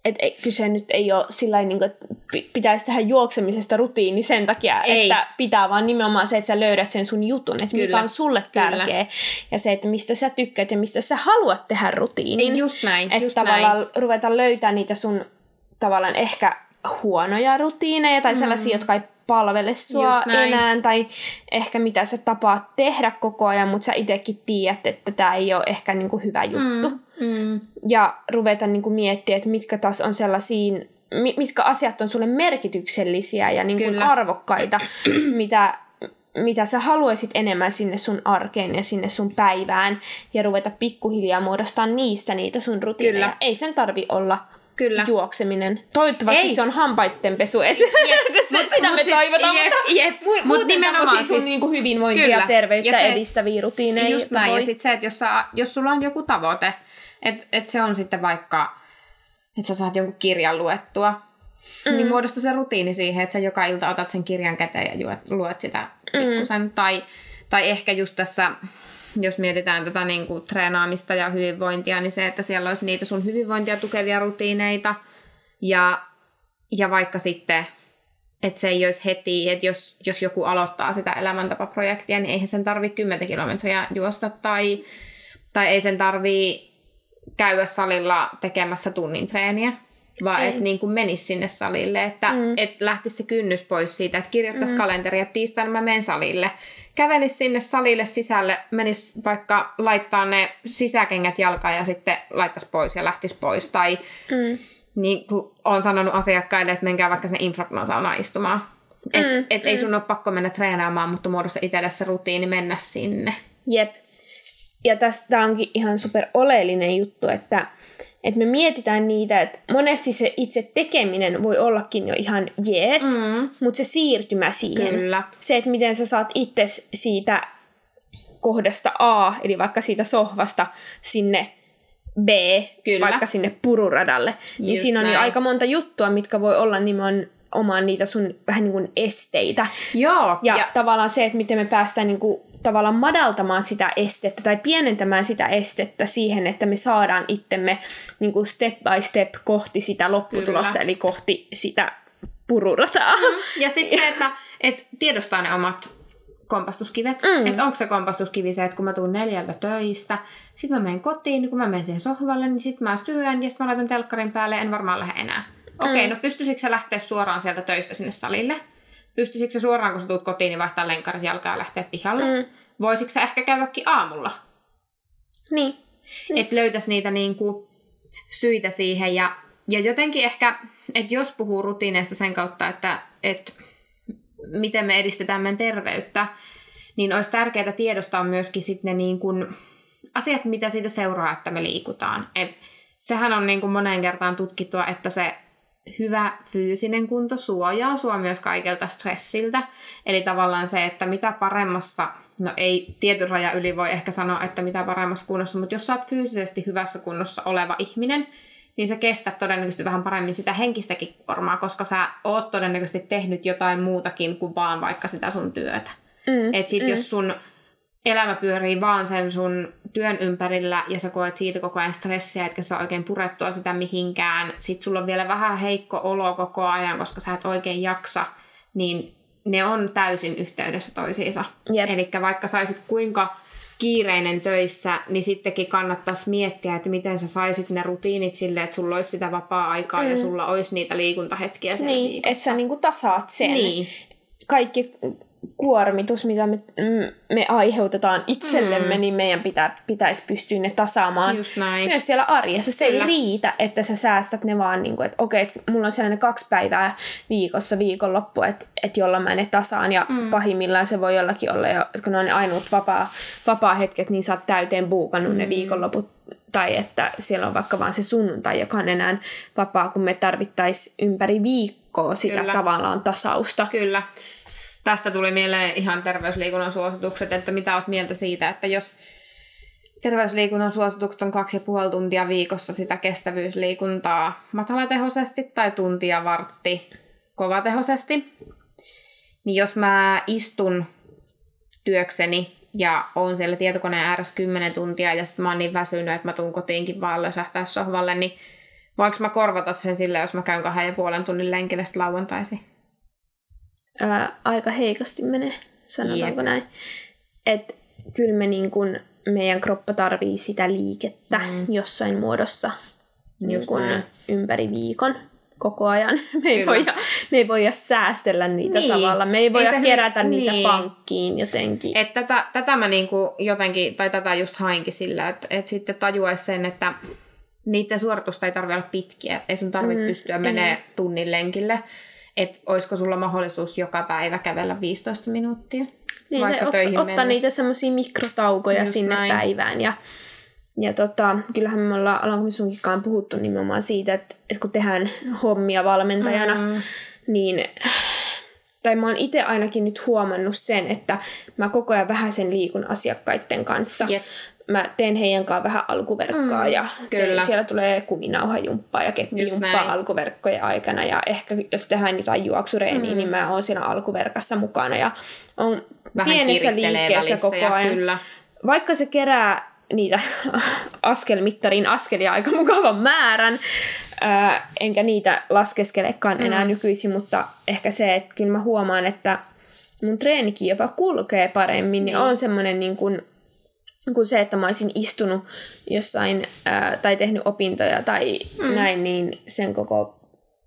S2: et ei, kyse nyt ei ole sillä niin että pi- pitäisi tehdä juoksemisesta rutiini sen takia,
S3: Ei.
S2: että pitää vaan nimenomaan se, että sä löydät sen sun jutun, että mikä
S3: Kyllä.
S2: on sulle
S3: Kyllä.
S2: tärkeä ja se, että mistä sä tykkäät ja mistä sä haluat tehdä rutiinin.
S3: niin just näin,
S2: että
S3: just
S2: tavallaan
S3: näin.
S2: ruveta löytää niitä sun tavallaan ehkä huonoja rutiineja tai sellaisia, jotka ei palvele sua
S3: Mm.
S2: Enää tai ehkä mitä sä tapaat tehdä koko ajan, mutta sä itsekin tiedät, että tämä ei ole ehkä niinku hyvä juttu.
S3: Mm, mm,
S2: Ja ruveta niinku miettiä, että mitkä taas on sellaisia, mi- mitkä asiat on sulle merkityksellisiä ja niinku
S3: Kyllä.
S2: arvokkaita, mitä, mitä sä haluaisit enemmän sinne sun arkeen ja sinne sun päivään ja ruveta pikkuhiljaa muodostaa niistä niitä sun rutiineja.
S3: Kyllä.
S2: Ei sen tarvi olla
S3: Kyllä.
S2: juokseminen. Toivottavasti
S3: Ei.
S2: se on hampaittenpesu
S3: Mut-
S2: sitä
S3: mut
S2: me
S3: siis-
S2: toivotaan,
S3: jep,
S2: mutta
S3: jep.
S2: mu-
S3: Mut nimenomaan
S2: sun
S3: siis-
S2: niinku hyvinvointia
S3: Kyllä.
S2: ja terveyttä
S3: Ja se-
S2: edistäviä rutiineja.
S3: Just näin.
S2: voi.
S3: Ja sitten se, että jos, sä, jos sulla on joku tavoite, että et se on sitten vaikka, että sä saat jonkun kirjan luettua, mm. niin muodosta se rutiini siihen, että sä joka ilta otat sen kirjan käteen ja juet, luet sitä pikkusen. Mm. Tai, tai ehkä just tässä, jos mietitään tätä niin kuin treenaamista ja hyvinvointia, niin se, että siellä olisi niitä sun hyvinvointia tukevia rutiineita. Ja, ja vaikka sitten että se ei olisi heti, että jos, jos joku aloittaa sitä elämäntapaprojektia, niin eihän sen tarvitse 10 kilometriä juosta tai, tai ei sen tarvii käydä salilla tekemässä tunnin treeniä, vaan että niin kuin menisi sinne salille, että
S2: Mm.
S3: et lähtisi se kynnys pois siitä, että kirjoittaisi mm. kalenteria, että tiistaina mä menen salille. Kävelisi sinne salille sisälle, menisi vaikka laittaa ne sisäkengät jalkaan ja sitten laittaisi pois ja lähtisi pois. Tai
S2: Mm.
S3: niin kuin olen sanonut asiakkaille, että menkää vaikka sinne infrapunasaunaan istumaan. Et,
S2: Mm,
S3: mm, et ei
S2: mm.
S3: sun ole pakko mennä treenaamaan, mutta muodosta itselle se rutiini mennä sinne.
S2: Jep. Ja tästä onkin ihan super oleellinen juttu, että, että me mietitään niitä, että monesti se itse tekeminen voi ollakin jo ihan jees,
S3: Mm.
S2: mutta se siirtymä siihen,
S3: Kyllä.
S2: se, että miten sä saat itse siitä kohdasta A, eli vaikka siitä sohvasta sinne B,
S3: Kyllä.
S2: vaikka sinne pururadalle, niin
S3: Just
S2: siinä on jo
S3: näin.
S2: aika monta juttua, mitkä voi olla nimenomaan niitä sun vähän niin kuin esteitä.
S3: Joo.
S2: Ja,
S3: Ja,
S2: ja tavallaan se, että miten me päästään niin kuin, tavallaan madaltamaan sitä estettä tai pienentämään sitä estettä siihen, että me saadaan itsemme niin kuin step by step kohti sitä lopputulosta,
S3: Kyllä.
S2: eli kohti sitä pururataa. Mm.
S3: Ja sitten se, että et tiedostaa ne omat kompastuskivet. Mm. Että onko se kompastuskivi se, että kun mä tuun neljältä töistä, sitten mä menen kotiin, niin kun mä menen siihen sohvalle, niin sitten mä syön ja sitten mä laitan telkkarin päälle en varmaan lähde enää. Okei, okay, mm. no pystyisikö sä lähteä suoraan sieltä töistä sinne salille? Pystyisikö suoraan, kun sä tuut kotiin, niin vaihtaa lenkkarit jalkaa ja lähteä pihalle? Mm. Voisitko sä ehkä käydäkin aamulla?
S2: Niin.
S3: Että löytäisi niitä niinku syitä siihen. Ja, ja jotenkin ehkä, että jos puhuu rutiineista sen kautta, että, että miten me edistetään meidän terveyttä, niin olisi tärkeää tiedostaa myöskin sitten ne niin kuin asiat, mitä siitä seuraa, että me liikutaan. Et sehän on niin kuin moneen kertaan tutkittua, että se hyvä fyysinen kunto suojaa sua myös kaikelta stressiltä. Eli tavallaan se, että mitä paremmassa, no ei tietyn raja yli voi ehkä sanoa, että mitä paremmassa kunnossa, mutta jos sä oot fyysisesti hyvässä kunnossa oleva ihminen, niin sä kestät todennäköisesti vähän paremmin sitä henkistäkin kuormaa, koska sä oot todennäköisesti tehnyt jotain muutakin kuin vaan vaikka sitä sun työtä. Mm, Et sit mm. jos sun elämä pyörii vaan sen sun työn ympärillä ja sä koet siitä koko ajan stressiä, etkä saa oikein purettua sitä mihinkään, sit sulla on vielä vähän heikko olo koko ajan, koska sä et oikein jaksa, niin ne on täysin yhteydessä toisiinsa. Eli vaikka saisit kuinka kiireinen töissä, niin sittenkin kannattaisi miettiä, että miten sä saisit ne rutiinit silleen, että sulla olisi sitä vapaa-aikaa mm. ja sulla olisi niitä liikuntahetkiä sen
S2: Niin, että sä niinku tasaat sen. Niin. Kaikki kuormitus, mitä me, me aiheutetaan itsellemme, mm. niin meidän pitää, pitäisi pystyä ne tasaamaan myös siellä arjessa. Se Kyllä. ei riitä, että sä säästät ne vaan, niin kuin, että okei, että mulla on sellainen kaksi päivää viikossa viikonloppu, että, että jolla mä ne tasaan, ja mm. pahimmillaan se voi jollakin olla, jo, kun ne on ne ainoat vapaa, vapaa hetket, niin sä oot täyteen buukannut mm. ne viikonloput tai että siellä on vaikka vaan se sunnuntai, joka on enää vapaa, kun me tarvittaisiin ympäri viikkoa sitä Kyllä. tavallaan tasausta.
S3: Kyllä tästä tuli mieleen ihan terveysliikunnan suositukset, että mitä oot mieltä siitä, että jos terveysliikunnan suositukset on kaksi ja puoli tuntia viikossa sitä kestävyysliikuntaa matalatehoisesti tai tuntia vartti kovatehoisesti, niin jos mä istun työkseni ja on siellä tietokoneen ääressä 10 tuntia ja sitten mä oon niin väsynyt, että mä tuun kotiinkin vaan lösähtää sohvalle, niin voinko mä korvata sen sille, jos mä käyn kahden ja puolen tunnin lenkille lauantaisin?
S2: Ää, aika heikosti menee, sanotaanko Jep. näin. Että kyllä me niin kun, meidän kroppa tarvii sitä liikettä mm. jossain muodossa niin kun, ympäri viikon koko ajan. Me ei, voida, me ei voida säästellä niitä niin. tavalla. Me ei voida ei kerätä hyvin, niitä niin. pankkiin jotenkin.
S3: Et tätä, tätä mä niinku jotenkin, tai tätä just hainkin sillä, että et sitten tajuaisi sen, että niiden suoritusta ei tarvitse olla pitkiä. Ei sun tarvitse mm, pystyä menemään tunnin lenkille että olisiko sulla mahdollisuus joka päivä kävellä 15 minuuttia.
S2: Niin, vaikka ot, töihin ottaa niitä semmoisia mikrotaukoja Just sinne näin. päivään. Ja, ja tota, kyllähän me ollaan Alanko sunkinkaan puhuttu nimenomaan siitä, että, että kun tehdään hommia valmentajana, mm. niin tai mä oon itse ainakin nyt huomannut sen, että mä koko ajan vähän sen liikun asiakkaiden kanssa. Yep mä teen heidän kanssa vähän alkuverkkoa mm, ja kyllä. siellä tulee kuminauhajumppaa ja keppijumppaa alkuverkkojen aikana ja ehkä jos tehdään jotain juoksureeniä, mm. niin mä oon siinä alkuverkassa mukana ja on vähän pienessä liikkeessä koko ajan. Kyllä. Vaikka se kerää niitä askelmittarin askelia aika mukavan määrän, ää, enkä niitä laskeskelekaan mm. enää nykyisin, mutta ehkä se, että kyllä mä huomaan, että mun treenikin jopa kulkee paremmin, niin, niin on semmoinen niin kuin kuin se, että mä olisin istunut jossain ää, tai tehnyt opintoja tai mm. näin, niin sen koko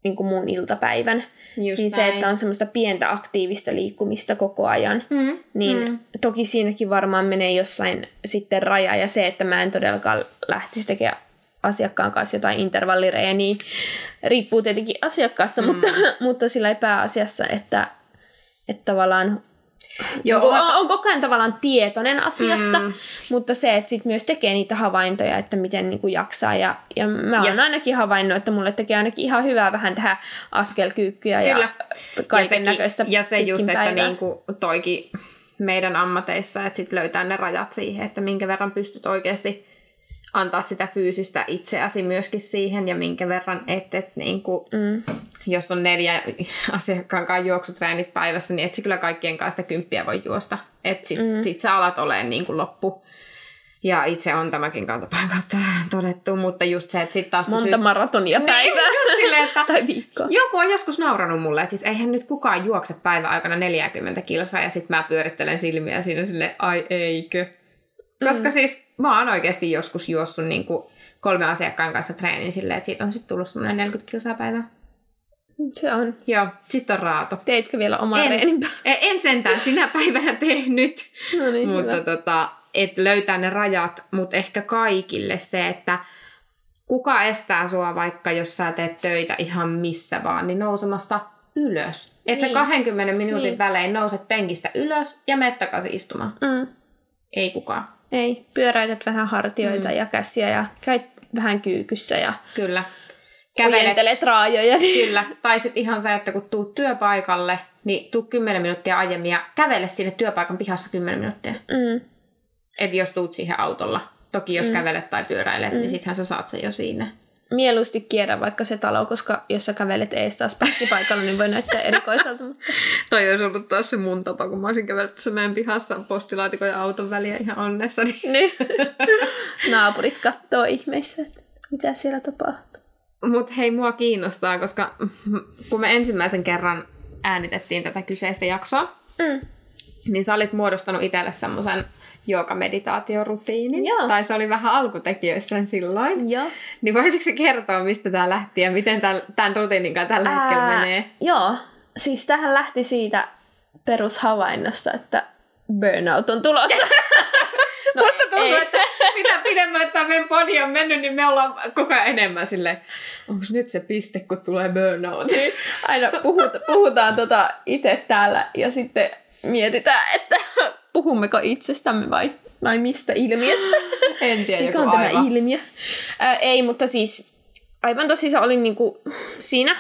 S2: niin kuin muun iltapäivän. Just niin näin. se, että on semmoista pientä aktiivista liikkumista koko ajan, mm. niin mm. toki siinäkin varmaan menee jossain sitten raja. Ja se, että mä en todellakaan lähtisi tekemään asiakkaan kanssa jotain intervallireeniä, riippuu tietenkin asiakkaasta, mm. mutta, mutta sillä ei pääasiassa, että, että tavallaan Joo, on, on koko ajan tavallaan tietoinen asiasta, mm. mutta se, että sit myös tekee niitä havaintoja, että miten niin kuin jaksaa. Ja, ja mä oon yes. ainakin havainnut, että mulle tekee ainakin ihan hyvää vähän tehdä askelkyykkyä ja kaiken näköistä
S3: Ja se just, että niin kuin toikin meidän ammateissa, että sit löytää ne rajat siihen, että minkä verran pystyt oikeasti antaa sitä fyysistä itseäsi myöskin siihen ja minkä verran et, et niin kuin, mm. jos on neljä asiakkaan kanssa juoksutreenit päivässä, niin et kyllä kaikkien kanssa sitä kymppiä voi juosta. Että sit, mm. sit sä alat olemaan niin kuin loppu, Ja itse on tämäkin kantapään kautta todettu, mutta just se, että sitten taas
S2: Monta
S3: pysyy...
S2: maratonia
S3: Niin,
S2: päivää.
S3: just silleen, että
S2: tai viikkoa.
S3: joku on joskus nauranut mulle, että siis eihän nyt kukaan juokse päivän aikana 40 kilsaa ja sitten mä pyörittelen silmiä siinä sille ai eikö. Koska
S2: Mm.
S3: siis mä oon oikeasti joskus juossut niin kuin kolme asiakkaan kanssa treenin silleen, että siitä on sitten tullut semmoinen 40 kilsaa päivää.
S2: Se on.
S3: Joo, sitten on raato.
S2: Teitkö vielä oman
S3: En.
S2: reenin päälle?
S3: E- En sentään sinä päivänä tehnyt,
S2: No niin,
S3: mutta
S2: hyvä.
S3: tota, et löytää ne rajat, mutta ehkä kaikille se, että kuka estää sua vaikka, jos sä teet töitä ihan missä vaan, niin nousemasta ylös. Että sä
S2: Niin.
S3: 20 minuutin
S2: Niin.
S3: välein nouset penkistä ylös ja menet takaisin istumaan.
S2: Mm.
S3: Ei kukaan.
S2: Ei, pyöräytät vähän hartioita
S3: Mm.
S2: ja käsiä ja käyt vähän kyykyssä ja
S3: Kyllä. Kävelet,
S2: raajoja. Niin...
S3: kyllä. Tai sit ihan se, että kun tuut työpaikalle, niin tuu 10 minuuttia aiemmin ja kävele sinne työpaikan pihassa 10 minuuttia.
S2: Mm.
S3: Et jos tuut siihen autolla. Toki jos
S2: Mm.
S3: kävelet tai pyöräilet, mm.
S2: Mm.
S3: niin sittenhän sä saat sen jo siinä.
S2: Mieluusti kierrä vaikka se talo, koska jos sä kävelet ees taas parkkipaikalla, niin voi näyttää erikoiselta. Mutta...
S3: Toi olisi ollut taas se mun tapa, kun mä olisin kävellyt tässä meidän pihassa postilaatikon ja auton väliä ihan onnessani.
S2: niin. Naapurit kattoo ihmeissä, että mitä siellä tapahtuu.
S3: Mutta hei, mua kiinnostaa, koska kun me ensimmäisen kerran äänitettiin tätä kyseistä jaksoa,
S2: Mm.
S3: niin sä olit muodostanut itselle semmoisen jooga-meditaatiorutiinin.
S2: Joo.
S3: Tai se oli vähän alkutekijöissään silloin.
S2: Joo.
S3: Niin voisitko kertoa, mistä tämä lähti ja miten tämän, tämän rutiinin kanssa tällä hetkellä
S2: Ää,
S3: menee?
S2: Joo. Siis tähän lähti siitä perushavainnosta, että burnout on tulossa.
S3: No, Musta tuntuu,
S2: ei.
S3: että mitä pidemmälle tämä meidän podi on mennyt, niin me ollaan koko ajan enemmän silleen, onko nyt se piste, kun tulee burnout?
S2: Niin, aina puhuta, puhutaan tota itse täällä ja sitten mietitään, että puhummeko itsestämme vai, vai mistä ilmiöstä.
S3: En tiedä,
S2: Mikä on tämä ilmiö? Ää, ei, mutta siis aivan tosissaan olin niinku siinä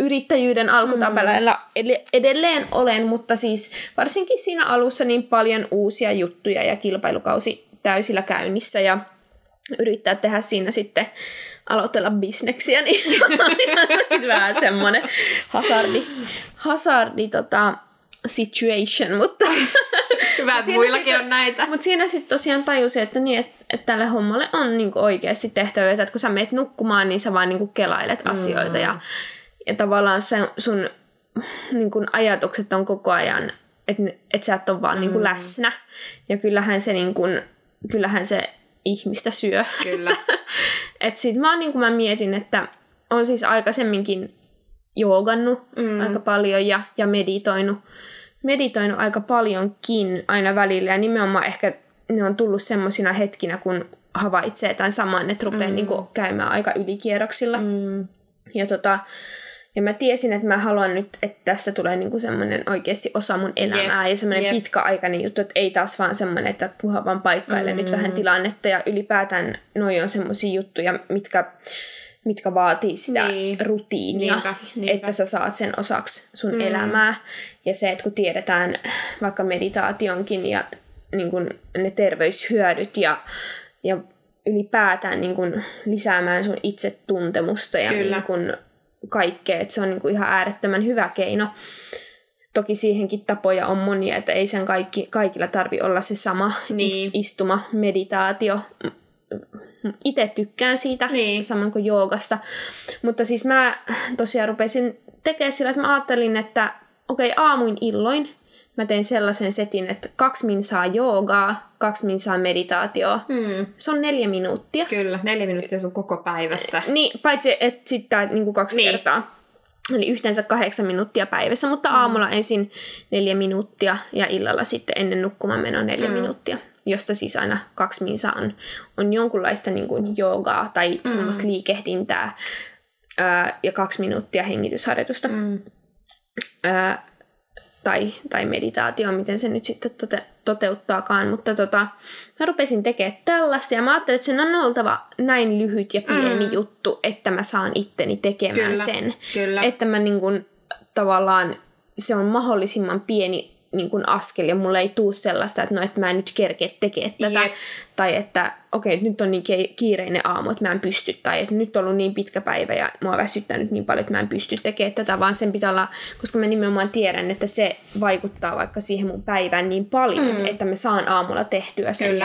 S2: yrittäjyyden alkutapaleilla mm. edelleen olen, mutta siis varsinkin siinä alussa niin paljon uusia juttuja ja kilpailukausi täysillä käynnissä ja yrittää tehdä siinä sitten aloitella bisneksiä, niin vähän semmoinen hazardi, hazardi tota, situation, mutta
S3: Hyvä, että muillakin
S2: sitten-
S3: on näitä.
S2: mutta siinä sitten tosiaan tajusin, että, niin, että, että tälle hommalle on niinku oikeasti tehtävä, että kun sä meet nukkumaan, niin sä vaan niinku kelailet asioita ja, ja tavallaan se, sun niinku ajatukset on koko ajan, että et sä et ole vaan niinku läsnä. Ja kyllähän se, niinku, kyllähän se ihmistä syö.
S3: Kyllä.
S2: Et sit mä, niinku mä mietin, että on siis aikaisemminkin joogannut
S3: Mm.
S2: aika paljon ja, ja meditoinut, meditoinut aika paljonkin aina välillä. Ja nimenomaan ehkä ne on tullut semmoisina hetkinä, kun havaitsee tämän saman, että rupeaa
S3: Mm.
S2: mm. niinku käymään aika ylikierroksilla.
S3: Mm.
S2: Ja, tota, ja mä tiesin, että mä haluan nyt, että tästä tulee niinku semmoinen oikeasti osa mun elämää
S3: Jep,
S2: ja semmoinen
S3: jep.
S2: pitkäaikainen juttu, että ei taas vaan semmoinen, että kunhan vaan paikkailen mm. nyt vähän tilannetta ja ylipäätään noi on semmoisia juttuja, mitkä, mitkä vaatii sitä
S3: Niin.
S2: rutiinia,
S3: Niinpä, niinpä.
S2: että sä saat sen osaksi sun
S3: Mm.
S2: elämää. Ja se, että kun tiedetään vaikka meditaationkin ja niin kun ne terveyshyödyt ja, ja ylipäätään niin kun lisäämään sun itsetuntemusta ja
S3: Kyllä.
S2: niin kun kaikkea, että se on niin kun ihan äärettömän hyvä keino. Toki siihenkin tapoja on monia, että ei sen kaikki, kaikilla tarvi olla se sama
S3: Niin.
S2: ist, istuma, meditaatio. Itse tykkään siitä,
S3: Niin.
S2: samoin kuin joogasta. Mutta siis mä tosiaan rupesin tekemään sillä, että mä ajattelin, että okei, okay, aamuin illoin mä tein sellaisen setin, että kaksi minsaa joogaa, kaksi minsaa meditaatioa.
S3: Mm.
S2: Se on neljä minuuttia.
S3: Kyllä, neljä minuuttia sun koko päivästä.
S2: Niin, paitsi että sitten niin kaksi
S3: Niin.
S2: kertaa. Eli yhteensä kahdeksan minuuttia päivässä, mutta aamulla ensin neljä minuuttia ja illalla sitten ennen nukkumaan menoa neljä
S3: Mm.
S2: mm. minuuttia, josta siis aina kaksi minsaa on, on jonkunlaista niin kuin joogaa tai
S3: Mm.
S2: mm. semmoista liikehdintää ää, ja kaksi minuuttia hengitysharjoitusta
S3: Mm.
S2: ää, tai, tai meditaatio, miten se nyt sitten tote, toteuttaakaan, mutta tota, mä rupesin tekemään tällaista ja mä ajattelin, että sen on oltava näin lyhyt ja pieni
S3: Mm.
S2: mm. juttu, että mä saan itteni tekemään
S3: Kyllä.
S2: sen.
S3: Kyllä.
S2: Että mä niin kun, tavallaan, se on mahdollisimman pieni niin kun askel ja mulle ei tuu sellaista, että no, että mä en nyt kerkeä tekemään tätä.
S3: Jep.
S2: Tai että okei, okay, nyt on niin kiireinen aamu, että mä en pysty. Tai että nyt on ollut niin pitkä päivä ja mua on väsyttänyt niin paljon, että mä en pysty tekemään tätä. Vaan sen pitää olla, koska mä nimenomaan tiedän, että se vaikuttaa vaikka siihen mun päivään niin paljon,
S3: Mm.
S2: että mä saan aamulla tehtyä sen.
S3: Kyllä.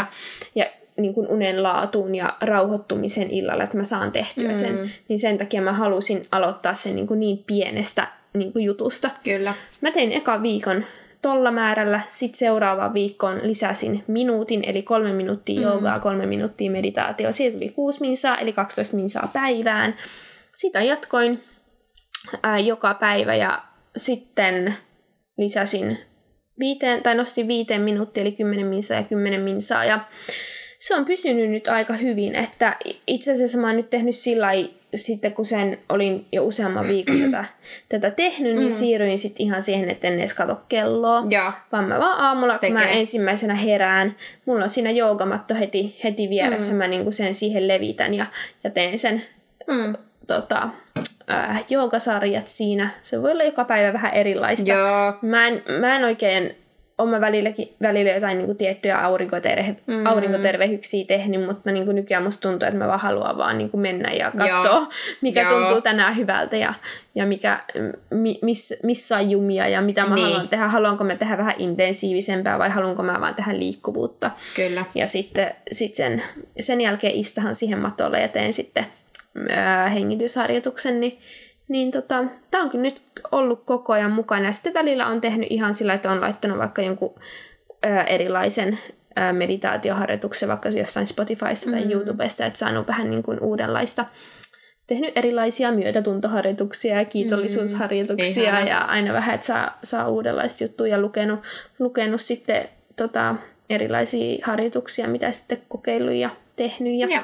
S2: Ja, ja niin kuin unen laatuun ja rauhoittumisen illalla, että mä saan tehtyä mm. sen. Niin sen takia mä halusin aloittaa sen niin, kuin niin pienestä niin kuin jutusta.
S3: Kyllä.
S2: Mä tein eka viikon tolla määrällä, sitten seuraavaan viikkoon lisäsin minuutin, eli kolme minuuttia mm. joogaa, kolme minuuttia meditaatio. Siitä tuli kuusi minsaa, eli 12 minsaa päivään. Sitä jatkoin ää, joka päivä ja sitten lisäsin viiteen, tai nostin viiteen minuuttia, eli 10 minsaa ja 10 minsaa. Ja se on pysynyt nyt aika hyvin, että itse asiassa mä oon nyt tehnyt sillä sitten kun sen olin jo useamman viikon tätä, tätä tehnyt, niin mm. siirryin sitten ihan siihen, että en edes katso kelloa.
S3: Ja.
S2: Vaan mä vaan aamulla, Tekee. kun mä ensimmäisenä herään, mulla on siinä joogamatto heti, heti vieressä, mm. mä niinku sen siihen levitän ja, ja teen sen mm. tota, äh, joogasarjat siinä. Se voi olla joka päivä vähän erilaista.
S3: Joo.
S2: Mä en, mä en oikein on mä välilläkin, välillä jotain niin kuin tiettyjä aurinkoterve, mm. aurinkoterveyksiä tehnyt, mutta niin kuin nykyään musta tuntuu, että mä vaan haluan vaan niin kuin mennä ja katsoa, mikä Joo. tuntuu tänään hyvältä ja, ja mikä, mi, miss, missä on jumia ja mitä mä niin. haluan tehdä. Haluanko mä tehdä vähän intensiivisempää vai haluanko mä vaan tehdä liikkuvuutta.
S3: Kyllä.
S2: Ja sitten sit sen, sen jälkeen istahan siihen matolle ja teen sitten ää, hengitysharjoituksen, niin niin tota, tämä on kyllä nyt ollut koko ajan mukana. Ja sitten välillä on tehnyt ihan sillä, että on laittanut vaikka jonkun ö, erilaisen ö, meditaatioharjoituksen vaikka jossain Spotifysta tai mm. YouTubesta, että saanut vähän niin kuin uudenlaista tehnyt erilaisia myötätuntoharjoituksia ja kiitollisuusharjoituksia mm, ja aina vähän, että saa, saa uudenlaista juttuja ja lukenut, lukenut sitten tota, erilaisia harjoituksia, mitä sitten kokeillut ja tehnyt. Ja,
S3: ja.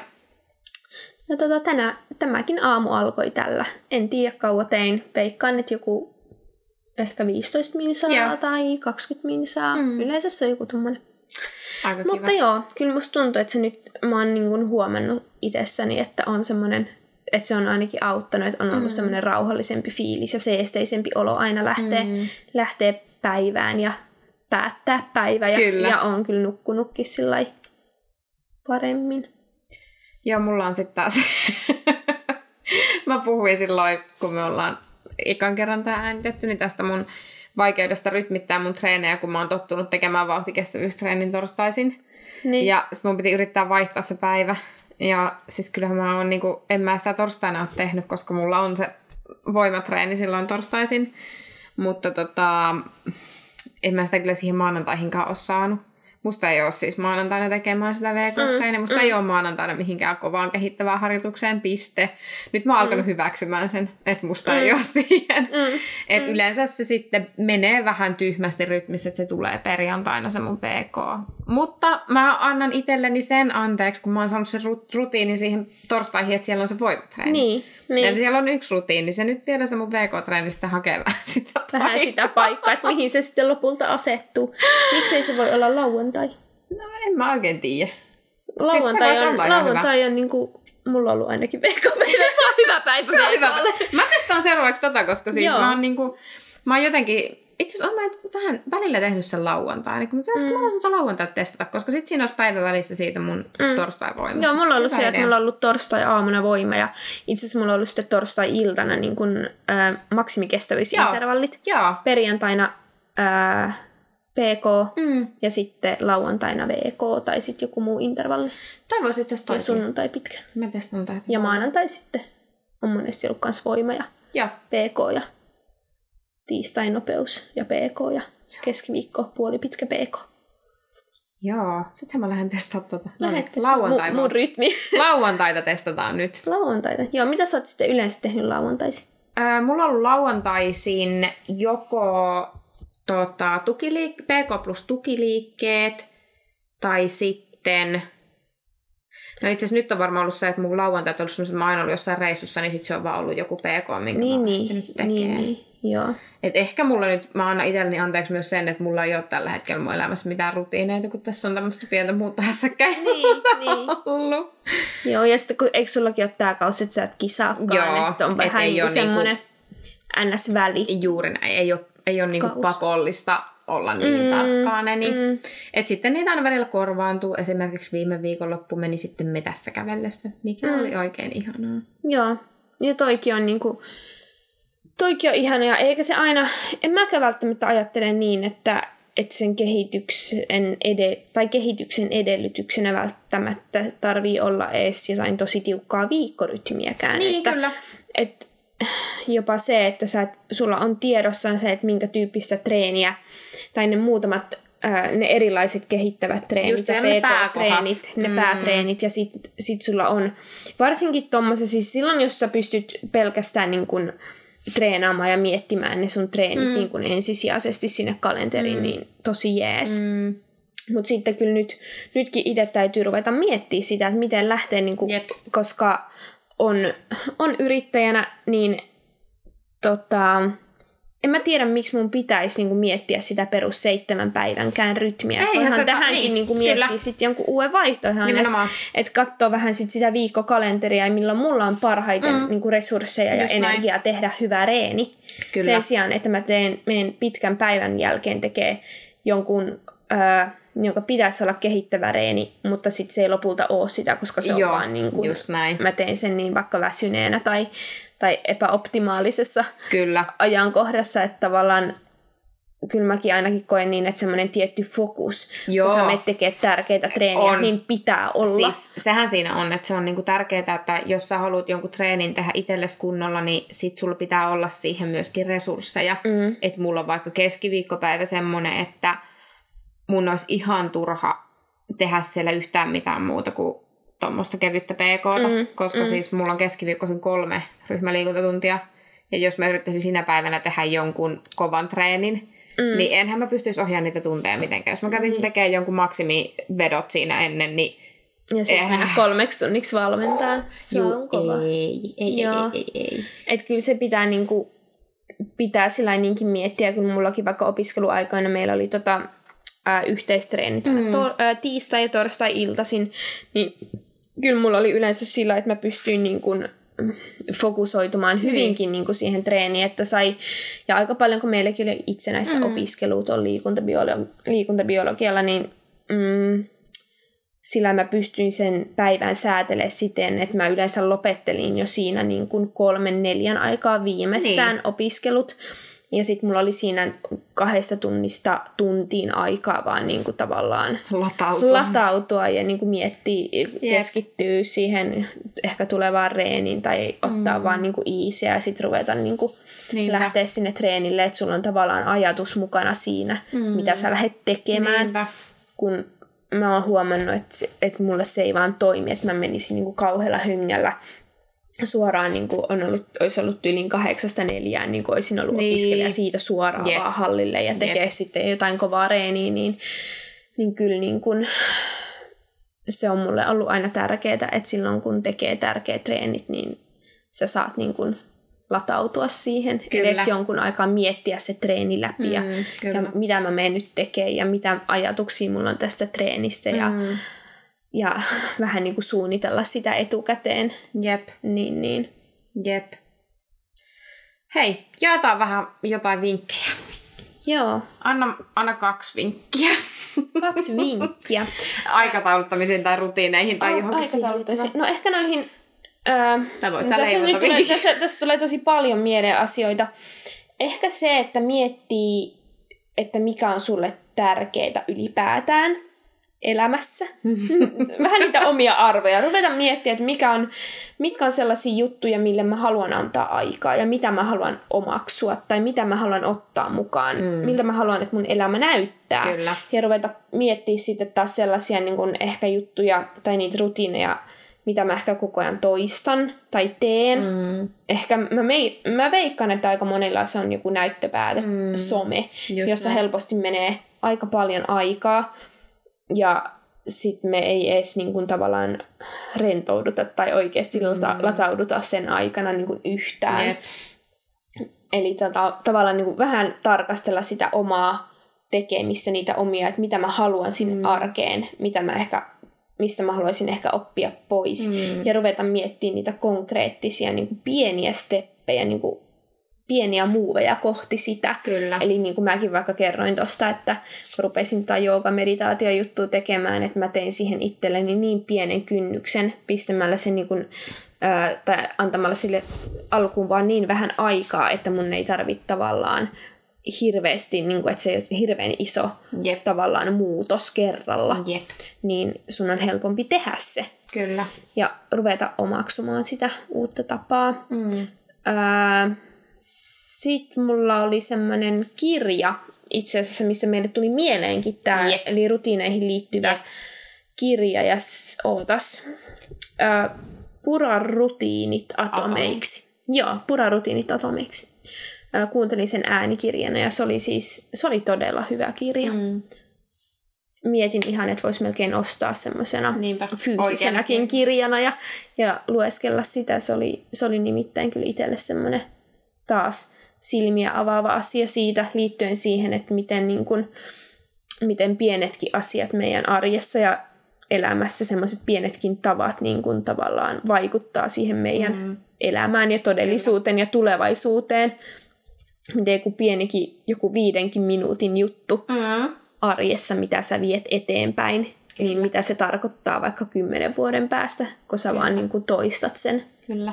S2: Ja tota, tänä, tämäkin aamu alkoi tällä. En tiedä kauan tein. Veikkaan, että joku ehkä 15 minsaa yeah. tai 20 minsaa. Mm. Yleensä se on joku tommonen.
S3: Aika
S2: Mutta
S3: kiva.
S2: joo, kyllä musta tuntuu, että se nyt, mä oon niin huomannut itsessäni, että on semmoinen, että se on ainakin auttanut, että on ollut mm. semmoinen rauhallisempi fiilis ja seesteisempi olo aina lähtee, mm. lähtee päivään ja päättää päivä. Ja,
S3: kyllä.
S2: ja on kyllä nukkunutkin sillä paremmin.
S3: Joo, mulla on sitten taas... mä puhuin silloin, kun me ollaan ikan kerran tämä äänitetty, niin tästä mun vaikeudesta rytmittää mun treenejä, kun mä oon tottunut tekemään vauhtikestävyystreenin torstaisin. Niin. Ja sit mun piti yrittää vaihtaa se päivä. Ja siis kyllähän mä oon niinku, en mä sitä torstaina ole tehnyt, koska mulla on se voimatreeni silloin torstaisin. Mutta tota, en mä sitä kyllä siihen maanantaihinkaan ole saanut. Musta ei ole siis maanantaina tekemään sitä VK-treeniä. Mm, Musta mm. ei ole maanantaina mihinkään kovaan kehittävään harjoitukseen, piste. Nyt mä oon alkanut mm. hyväksymään sen, että musta mm. ei ole siihen. Mm. Et mm. Yleensä se sitten menee vähän tyhmästi rytmissä, että se tulee perjantaina se mun PK. Mutta mä annan itselleni sen anteeksi, kun mä oon saanut sen rutiinin siihen torstaihin, että siellä on se voimatreeni.
S2: Niin. Niin.
S3: Ja siellä on yksi rutiini. Se nyt vielä se mun VK-treenistä hakee vähän sitä
S2: Vähän paikkaa. sitä paikkaa, että mihin se sitten lopulta asettuu. Miksei se voi olla lauantai?
S3: No en mä oikein tiedä.
S2: Lauantai siis on, lauantai on niinku, mulla on ollut ainakin vk se on hyvä päivä se on hyvä.
S3: Mä testaan seuraavaksi tota, koska siis Joo. mä oon niinku, mä oon jotenkin itse asiassa olen vähän välillä tehnyt sen lauantaina, niin mutta mm. mä haluaisin lauantai testata, koska sitten siinä olisi päivä välissä siitä mun mm. torstai-voimasta.
S2: Joo, mulla on ollut se, että mulla on ollut torstai-aamuna voima ja itse asiassa mulla on ollut sitten torstai-iltana niin kuin, äh, maksimikestävyysintervallit.
S3: Joo.
S2: Perjantaina äh, PK mm. ja sitten lauantaina VK tai sitten joku muu intervalli.
S3: Toivoisin itse asiassa
S2: sunnuntai pitkä.
S3: Mä testan tätä.
S2: Ja maanantai sitten on monesti ollut myös voima ja,
S3: ja.
S2: PK ja tiistain nopeus ja PK ja keskiviikko puoli pitkä PK.
S3: Joo, sittenhän mä lähden testaamaan tuota. Lähette. Lauantai.
S2: Mun, mun rytmi.
S3: Lauantaita testataan nyt.
S2: Lauantaita. Joo, mitä sä oot sitten yleensä tehnyt lauantaisin?
S3: Öö, mulla on ollut lauantaisin joko tota, tukiliik- PK plus tukiliikkeet tai sitten No itse asiassa nyt on varmaan ollut se, että mun lauantai on ollut semmoista, että mä aina ollut jossain reissussa, niin sitten se on vaan ollut joku PK, minkä
S2: niin,
S3: mä
S2: niin,
S3: nyt tekee.
S2: Niin, niin. Joo.
S3: Et ehkä mulla nyt, mä annan itselleni anteeksi myös sen, että mulla ei ole tällä hetkellä mun elämässä mitään rutiineita, kun tässä on tämmöistä pientä muuta hässäkkäin
S2: niin, niin.
S3: ollut.
S2: Joo, ja sitten kun eikö sullakin ole tää kausi, että sä et kisaakaan,
S3: Joo,
S2: että on vähän
S3: ei
S2: niinku semmoinen
S3: niinku,
S2: NS-väli.
S3: Juuri näin, ei ole, ei ole niinku
S2: Kaus.
S3: pakollista olla niin
S2: Mm,
S3: tarkkaaneni.
S2: mm.
S3: Et sitten niitä aina välillä korvaantuu. Esimerkiksi viime viikonloppu meni sitten metässä kävellessä, mikä
S2: Mm.
S3: oli oikein ihanaa.
S2: Joo, ja toikin on niinku, toikin on ihana, ja eikä se aina, en mäkään välttämättä ajattele niin, että että sen kehityksen, ede, tai kehityksen edellytyksenä välttämättä tarvii olla edes jotain tosi tiukkaa viikkorytmiäkään.
S3: Niin,
S2: että,
S3: kyllä.
S2: Et jopa se, että sä, sulla on tiedossa se, että minkä tyyppistä treeniä, tai ne muutamat ää, ne erilaiset kehittävät treenit
S3: Just
S2: ja
S3: ne
S2: PT-treenit, ne
S3: Mm.
S2: päätreenit, ja sit, sit sulla on varsinkin tuommoisessa, siis silloin jos sä pystyt pelkästään niin kun treenaamaan ja miettimään ne sun treenit
S3: Mm.
S2: niin kun ensisijaisesti sinne kalenteriin,
S3: Mm.
S2: niin tosi jees.
S3: Mm.
S2: Mutta sitten kyllä nyt, nytkin itse täytyy ruveta miettimään sitä, että miten lähtee, niin kuin,
S3: Jep.
S2: koska on, on yrittäjänä, niin tota, en mä tiedä, miksi mun pitäisi niin kuin, miettiä sitä perus seitsemän päivänkään rytmiä.
S3: Eihän
S2: Voihan
S3: se
S2: tähänkin
S3: niin,
S2: niin, kuin, miettiä sitten jonkun uuden vaihtoehdon, että et katsoo vähän sit sitä viikkokalenteria, ja milloin mulla on parhaiten
S3: Mm.
S2: mm. niin kuin resursseja ja
S3: Just näin.
S2: energiaa tehdä hyvä reeni.
S3: Kyllä.
S2: Sen sijaan, että mä teen, menen pitkän päivän jälkeen tekee jonkun, öö, jonka pitäisi olla kehittävä reeni, mutta sitten se ei lopulta ole sitä, koska se
S3: Joo,
S2: on vaan niin kuin,
S3: just näin.
S2: mä teen sen niin vaikka väsyneenä tai, tai epäoptimaalisessa
S3: Kyllä.
S2: ajankohdassa, että tavallaan kyllä mäkin ainakin koen niin, että semmoinen tietty fokus,
S3: Joo.
S2: kun sä menet tekemään tärkeitä treeniä,
S3: On.
S2: niin pitää olla.
S3: Siis sehän siinä on, että se on niinku tärkeää, että jos sä haluat jonkun treenin tehdä itsellesi kunnolla, niin sit sulla pitää olla siihen myöskin resursseja.
S2: Mm.
S3: Että mulla on vaikka keskiviikkopäivä semmoinen, että mun olisi ihan turha tehdä siellä yhtään mitään muuta kuin tuommoista kevyttä PKta,
S2: Mm,
S3: koska
S2: mm.
S3: siis mulla on keskiviikkoisin kolme ryhmäliikuntatuntia. Ja jos mä yrittäisin sinä päivänä tehdä jonkun kovan treenin,
S2: Mm.
S3: niin enhän mä pystyisi ohjaamaan niitä tunteja mitenkään. Jos mä kävisin
S2: Niin.
S3: tekemään jonkun maksimivedot siinä ennen, niin
S2: Ja sitten
S3: Eh.
S2: mennä kolmeksi tunniksi valmentaa. Se
S3: juu,
S2: on kova.
S3: ei, ei,
S2: Joo.
S3: ei, ei, ei.
S2: Että kyllä se pitää niinku, pitää sillä niinkin miettiä, kun mullakin vaikka opiskeluaikoina meillä oli tota, ää, yhteistreenit
S3: Mm.
S2: mm. to, ää, tiistai- ja torstai-iltaisin, niin kyllä mulla oli yleensä sillä, että mä pystyin niin kuin fokusoitumaan hyvinkin niin kuin siihen treeniin, että sai, ja aika paljon kun meilläkin oli itsenäistä
S3: Mm.
S2: mm. opiskelua tuolla liikuntabiolo- liikuntabiologialla, niin mm, sillä mä pystyin sen päivän säätelemään siten, että mä yleensä lopettelin jo siinä niin kuin kolmen neljän aikaa viimeistään
S3: Niin.
S2: opiskelut. Ja sitten mulla oli siinä kahdesta tunnista tuntiin aikaa vaan niin kuin tavallaan
S3: Latautua.
S2: latautua ja niin kuin miettiä, keskittyä siihen ehkä tulevaan reeniin tai ottaa
S3: Mm.
S2: vaan niin kuin easyä ja sitten ruveta niin kuin
S3: Niinpä.
S2: lähteä sinne treenille, että sulla on tavallaan ajatus mukana siinä,
S3: Mm.
S2: mitä sä lähdet tekemään
S3: Niinpä.
S2: kun mä oon huomannut, että, että mulle se ei vaan toimi, että mä menisin niin kuin kauhealla hengällä suoraan, niin kuin on ollut, olisi ollut yli kahdeksasta neljään, niin kuin olisin ollut
S3: Niin.
S2: opiskelija siitä suoraan
S3: Jep.
S2: Jep. vaan hallille ja tekee
S3: Jep.
S2: sitten jotain kovaa reeniä, niin, niin kyllä niin kuin, se on mulle ollut aina tärkeää, että silloin kun tekee tärkeät treenit, niin sä saat niin kuin latautua siihen,
S3: Kyllä.
S2: edes jonkun aikaa miettiä se treeni läpi ja
S3: Mm,
S2: ja
S3: kyllä.
S2: mitä mä menen nyt tekemään ja mitä ajatuksia mulla on tästä treenistä ja,
S3: Mm.
S2: ja vähän niin kuin suunnitella sitä etukäteen.
S3: Jep,
S2: Niin, niin.
S3: jep. Hei, jaetaan vähän jotain vinkkejä.
S2: Joo,
S3: Anna, anna kaksi vinkkiä.
S2: kaksi vinkkiä.
S3: Aikatauluttamisiin tai rutiineihin tai
S2: Oh,
S3: johonkin.
S2: No ehkä noihin... Öö,
S3: voit
S2: no
S3: sä
S2: tässä, nyt tulee, tässä, tässä tulee tosi paljon mieleen asioita. Ehkä se, että miettii, että mikä on sulle tärkeää ylipäätään elämässä. Vähän niitä omia arvoja. Ruveta miettimään, että mikä on, mitkä on sellaisia juttuja, mille mä haluan antaa aikaa ja mitä mä haluan omaksua tai mitä mä haluan ottaa mukaan.
S3: Mm.
S2: Mm. Miltä mä haluan, että mun elämä näyttää.
S3: Kyllä.
S2: Ja ruveta miettiä sitten taas sellaisia niin kuin ehkä juttuja tai niitä rutiineja, mitä mä ehkä koko ajan toistan tai teen. Mm.
S3: Mm,
S2: Ehkä mä, mei, mä veikkaan, että aika monilla se on joku näyttöpäätä,
S3: Mm.
S2: mm. some,
S3: just
S2: jossa
S3: näin.
S2: helposti menee aika paljon aikaa. Ja sitten me ei edes niin kuin tavallaan rentouduta tai oikeasti lata, latauduta sen aikana niin kuin yhtään.
S3: Jep.
S2: Eli tota, tavallaan niin kuin vähän tarkastella sitä omaa tekemistä, niitä omia, että mitä mä haluan sinne
S3: Mm.
S2: mm. arkeen, mitä mä ehkä, mistä mä haluaisin ehkä oppia pois.
S3: Mm.
S2: Ja ruveta miettimään niitä konkreettisia niin kuin pieniä steppejä, niin kuin pieniä muuveja kohti sitä.
S3: Kyllä.
S2: Eli niin kuin mäkin vaikka kerroin tuosta, että kun rupesin tota jooga meditaatio juttua tekemään, että mä tein siihen itselleni niin pienen kynnyksen pistämällä sen niin kuin, ää, tai antamalla sille alkuun vaan niin vähän aikaa, että mun ei tarvitse tavallaan hirveästi, niin kuin, että se ei ole hirveän iso
S3: Jep.
S2: tavallaan muutos kerralla,
S3: Jep.
S2: niin sun on helpompi tehdä se
S3: Kyllä.
S2: ja ruveta omaksumaan sitä uutta tapaa.
S3: Mm.
S2: Sitten mulla oli semmoinen kirja itse asiassa, missä meille tuli mieleenkin tämä,
S3: Jep.
S2: eli rutiineihin liittyvä
S3: Jep.
S2: kirja, ja ootas, pura rutiinit atomeiksi. Joo, pura rutiinit atomeiksi. Kuuntelin sen äänikirjana, ja se oli siis, se oli todella hyvä kirja.
S3: Mm.
S2: Mietin ihan, että voisi melkein ostaa semmoisena fyysisenäkin
S3: Oikein.
S2: kirjana ja, ja lueskella sitä. Se oli, se oli nimittäin kyllä itselle semmoinen taas silmiä avaava asia siitä liittyen siihen, että miten, niin kun, miten pienetkin asiat meidän arjessa ja elämässä, semmoiset pienetkin tavat niin kun tavallaan vaikuttaa siihen meidän
S3: Mm.
S2: elämään ja todellisuuteen ja tulevaisuuteen. Miten joku pienikin, joku viidenkin minuutin juttu
S3: Mm.
S2: arjessa, mitä sä viet eteenpäin, niin mitä se tarkoittaa vaikka kymmenen vuoden päästä, kun sä vaan niin kuin toistat sen.
S3: Kyllä.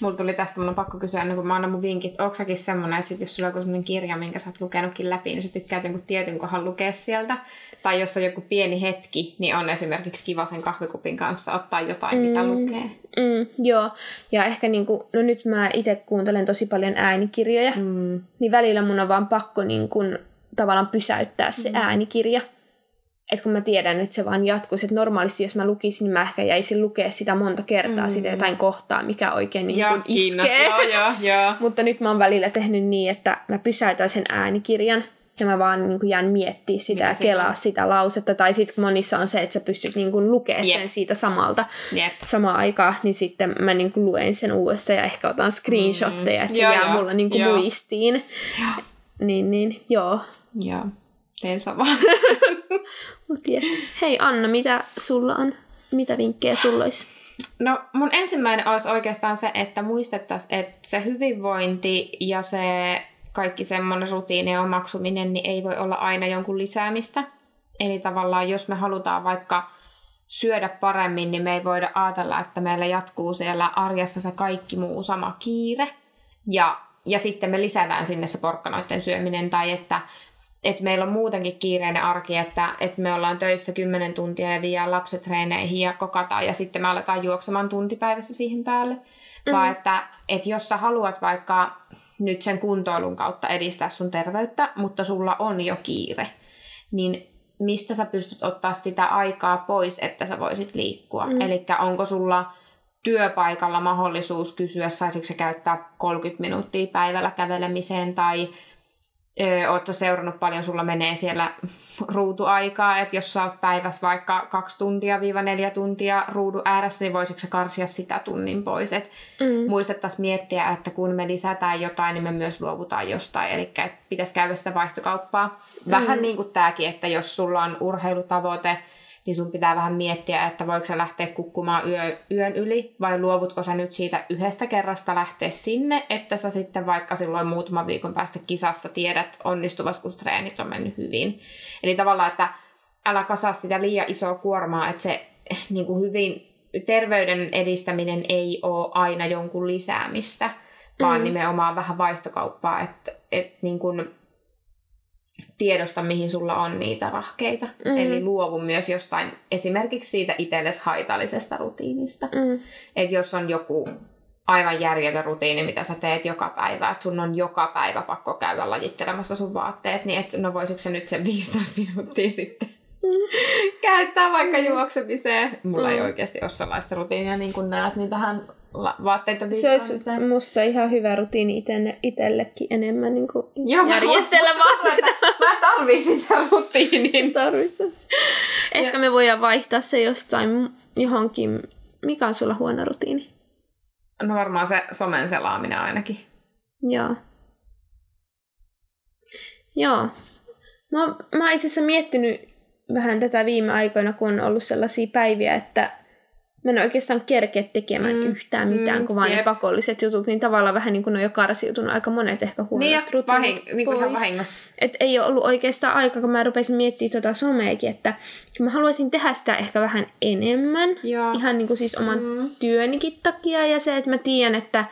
S3: Mulla tuli tästä, mun on pakko kysyä ennen kuin mä annan mun vinkit. Onko säkin semmonen, että sit jos sulla on joku semmonen kirja, minkä sä oot lukenutkin läpi, niin sä tykkäät jonkun tietyn kohan lukea sieltä? Tai jos on joku pieni hetki, niin on esimerkiksi kiva sen kahvikupin kanssa ottaa jotain, mitä
S2: Mm.
S3: lukee.
S2: Mm, joo, ja ehkä niin kuin, no nyt mä itse kuuntelen tosi paljon äänikirjoja, mm. Niin välillä mun on vaan pakko niin kuin, tavallaan pysäyttää se mm. äänikirja. Että kun mä tiedän, että se vaan jatkuisi, että normaalisti jos mä lukisin, niin mä ehkä jäisin lukea sitä monta kertaa, mm. sitä jotain kohtaa, mikä oikein niin
S3: Joo,
S2: kuin
S3: kiinnostaa.
S2: iskee.
S3: Joo, joo, joo.
S2: Mutta nyt mä oon välillä tehnyt niin, että mä pysäytän sen äänikirjan ja mä vaan niin kuin jään miettiä sitä
S3: Mitä
S2: ja kelaa
S3: on?
S2: sitä lausetta. Tai sitten monissa on se, että sä pystyt niin kuin lukemaan
S3: Jep.
S2: sen siitä samalta
S3: Jep.
S2: samaan aikaan, niin sitten mä niin kuin luen sen uudestaan ja ehkä otan screenshotteja, että se
S3: Joo,
S2: jää
S3: joo,
S2: mulla niin kuin
S3: joo.
S2: muistiin. Niin, niin, joo.
S3: Joo. Teen sama.
S2: Hei Anna, mitä sulla on? Mitä vinkkejä sulla olisi?
S3: No mun ensimmäinen olisi oikeastaan se, että muistettaisiin, että se hyvinvointi ja se kaikki semmoinen rutiinien omaksuminen niin ei voi olla aina jonkun lisäämistä. Eli tavallaan jos me halutaan vaikka syödä paremmin, niin me ei voida ajatella, että meillä jatkuu siellä arjessa se kaikki muu sama kiire. Ja, ja sitten me lisätään sinne se porkkanoiden syöminen tai että että meillä on muutenkin kiireinen arki, että, että me ollaan töissä 10 tuntia ja viedään lapset treeneihin ja kokataan ja sitten me aletaan juoksemaan tuntipäivässä siihen päälle. Mm. Vaan että, että jos sä haluat vaikka nyt sen kuntoilun kautta edistää sun terveyttä, mutta sulla on jo kiire, niin mistä sä pystyt ottaa sitä aikaa pois, että sä voisit liikkua?
S2: Mm.
S3: Eli onko sulla työpaikalla mahdollisuus kysyä, saisitko sä käyttää 30 minuuttia päivällä kävelemiseen tai Öö, Oletko seurannut paljon, sulla menee siellä ruutuaikaa, että jos sä oot päivässä vaikka kaksi tuntia viiva neljä tuntia ruudun ääressä, niin voisitko sä karsia sitä tunnin pois. Et
S2: Mm.
S3: muistettaisiin miettiä, että kun me lisätään jotain, niin me myös luovutaan jostain. Eli pitäisi käydä sitä vaihtokauppaa. Vähän
S2: Mm.
S3: niin kuin tämäkin, että jos sulla on urheilutavoite, niin sun pitää vähän miettiä, että voiko sä lähteä kukkumaan yö, yön yli, vai luovutko sä nyt siitä yhdestä kerrasta lähteä sinne, että sä sitten vaikka silloin muutaman viikon päästä kisassa tiedät onnistuvasti, kun treenit on mennyt hyvin. Eli tavallaan, että älä kasaa sitä liian isoa kuormaa, että se niin kuin hyvin terveyden edistäminen ei ole aina jonkun lisäämistä, vaan
S2: Mm.
S3: nimenomaan vähän vaihtokauppaa, että, että niin kuin tiedosta, mihin sulla on niitä rahkeita.
S2: Mm.
S3: Mm. Eli luovu myös jostain, esimerkiksi siitä itsellesi haitallisesta rutiinista.
S2: Mm.
S3: Että jos on joku aivan järjetön rutiini, mitä sä teet joka päivä, että sun on joka päivä pakko käydä lajittelemassa sun vaatteet, niin et, no voisitko se nyt sen 15 minuuttia sitten käyttää vaikka juoksemiseen. Mulla ei
S2: Mm.
S3: oikeasti ole sellaista rutiinia, niin kuin näet, niin tähän vaatteita
S2: Se olisi
S3: viikkoamiseen.
S2: musta ihan hyvä rutiini itelle, itsellekin enemmän niin kuin
S3: Joo, mä-
S2: järjestellä vaatteita.
S3: että Mä tarvisin sen rutiinin.
S2: tarvissa. Ehkä me voidaan vaihtaa se jostain johonkin. Mikä on sulla huono rutiini?
S3: No varmaan se somen selaaminen ainakin.
S2: Joo. Joo. Mä, mä itse asiassa miettinyt vähän tätä viime aikoina, kun on ollut sellaisia päiviä, että mä en oikeastaan kerkeä tekemään mm, yhtään mitään,
S3: mm,
S2: kun vaan ne
S3: jep.
S2: pakolliset jutut, niin tavallaan vähän niin kuin ne on jo karsiutunut aika monet ehkä huonot
S3: Niin, ja
S2: rutiinit
S3: vahing, niin kuin ihan vahingossa.
S2: Et ei ole ollut oikeastaan aika, kun mä rupesin miettimään tuota someakin, että mä haluaisin tehdä sitä ehkä vähän enemmän.
S3: Joo.
S2: Ihan niin kuin siis oman
S3: Mm.
S2: työnikin takia ja se, että mä tiedän, että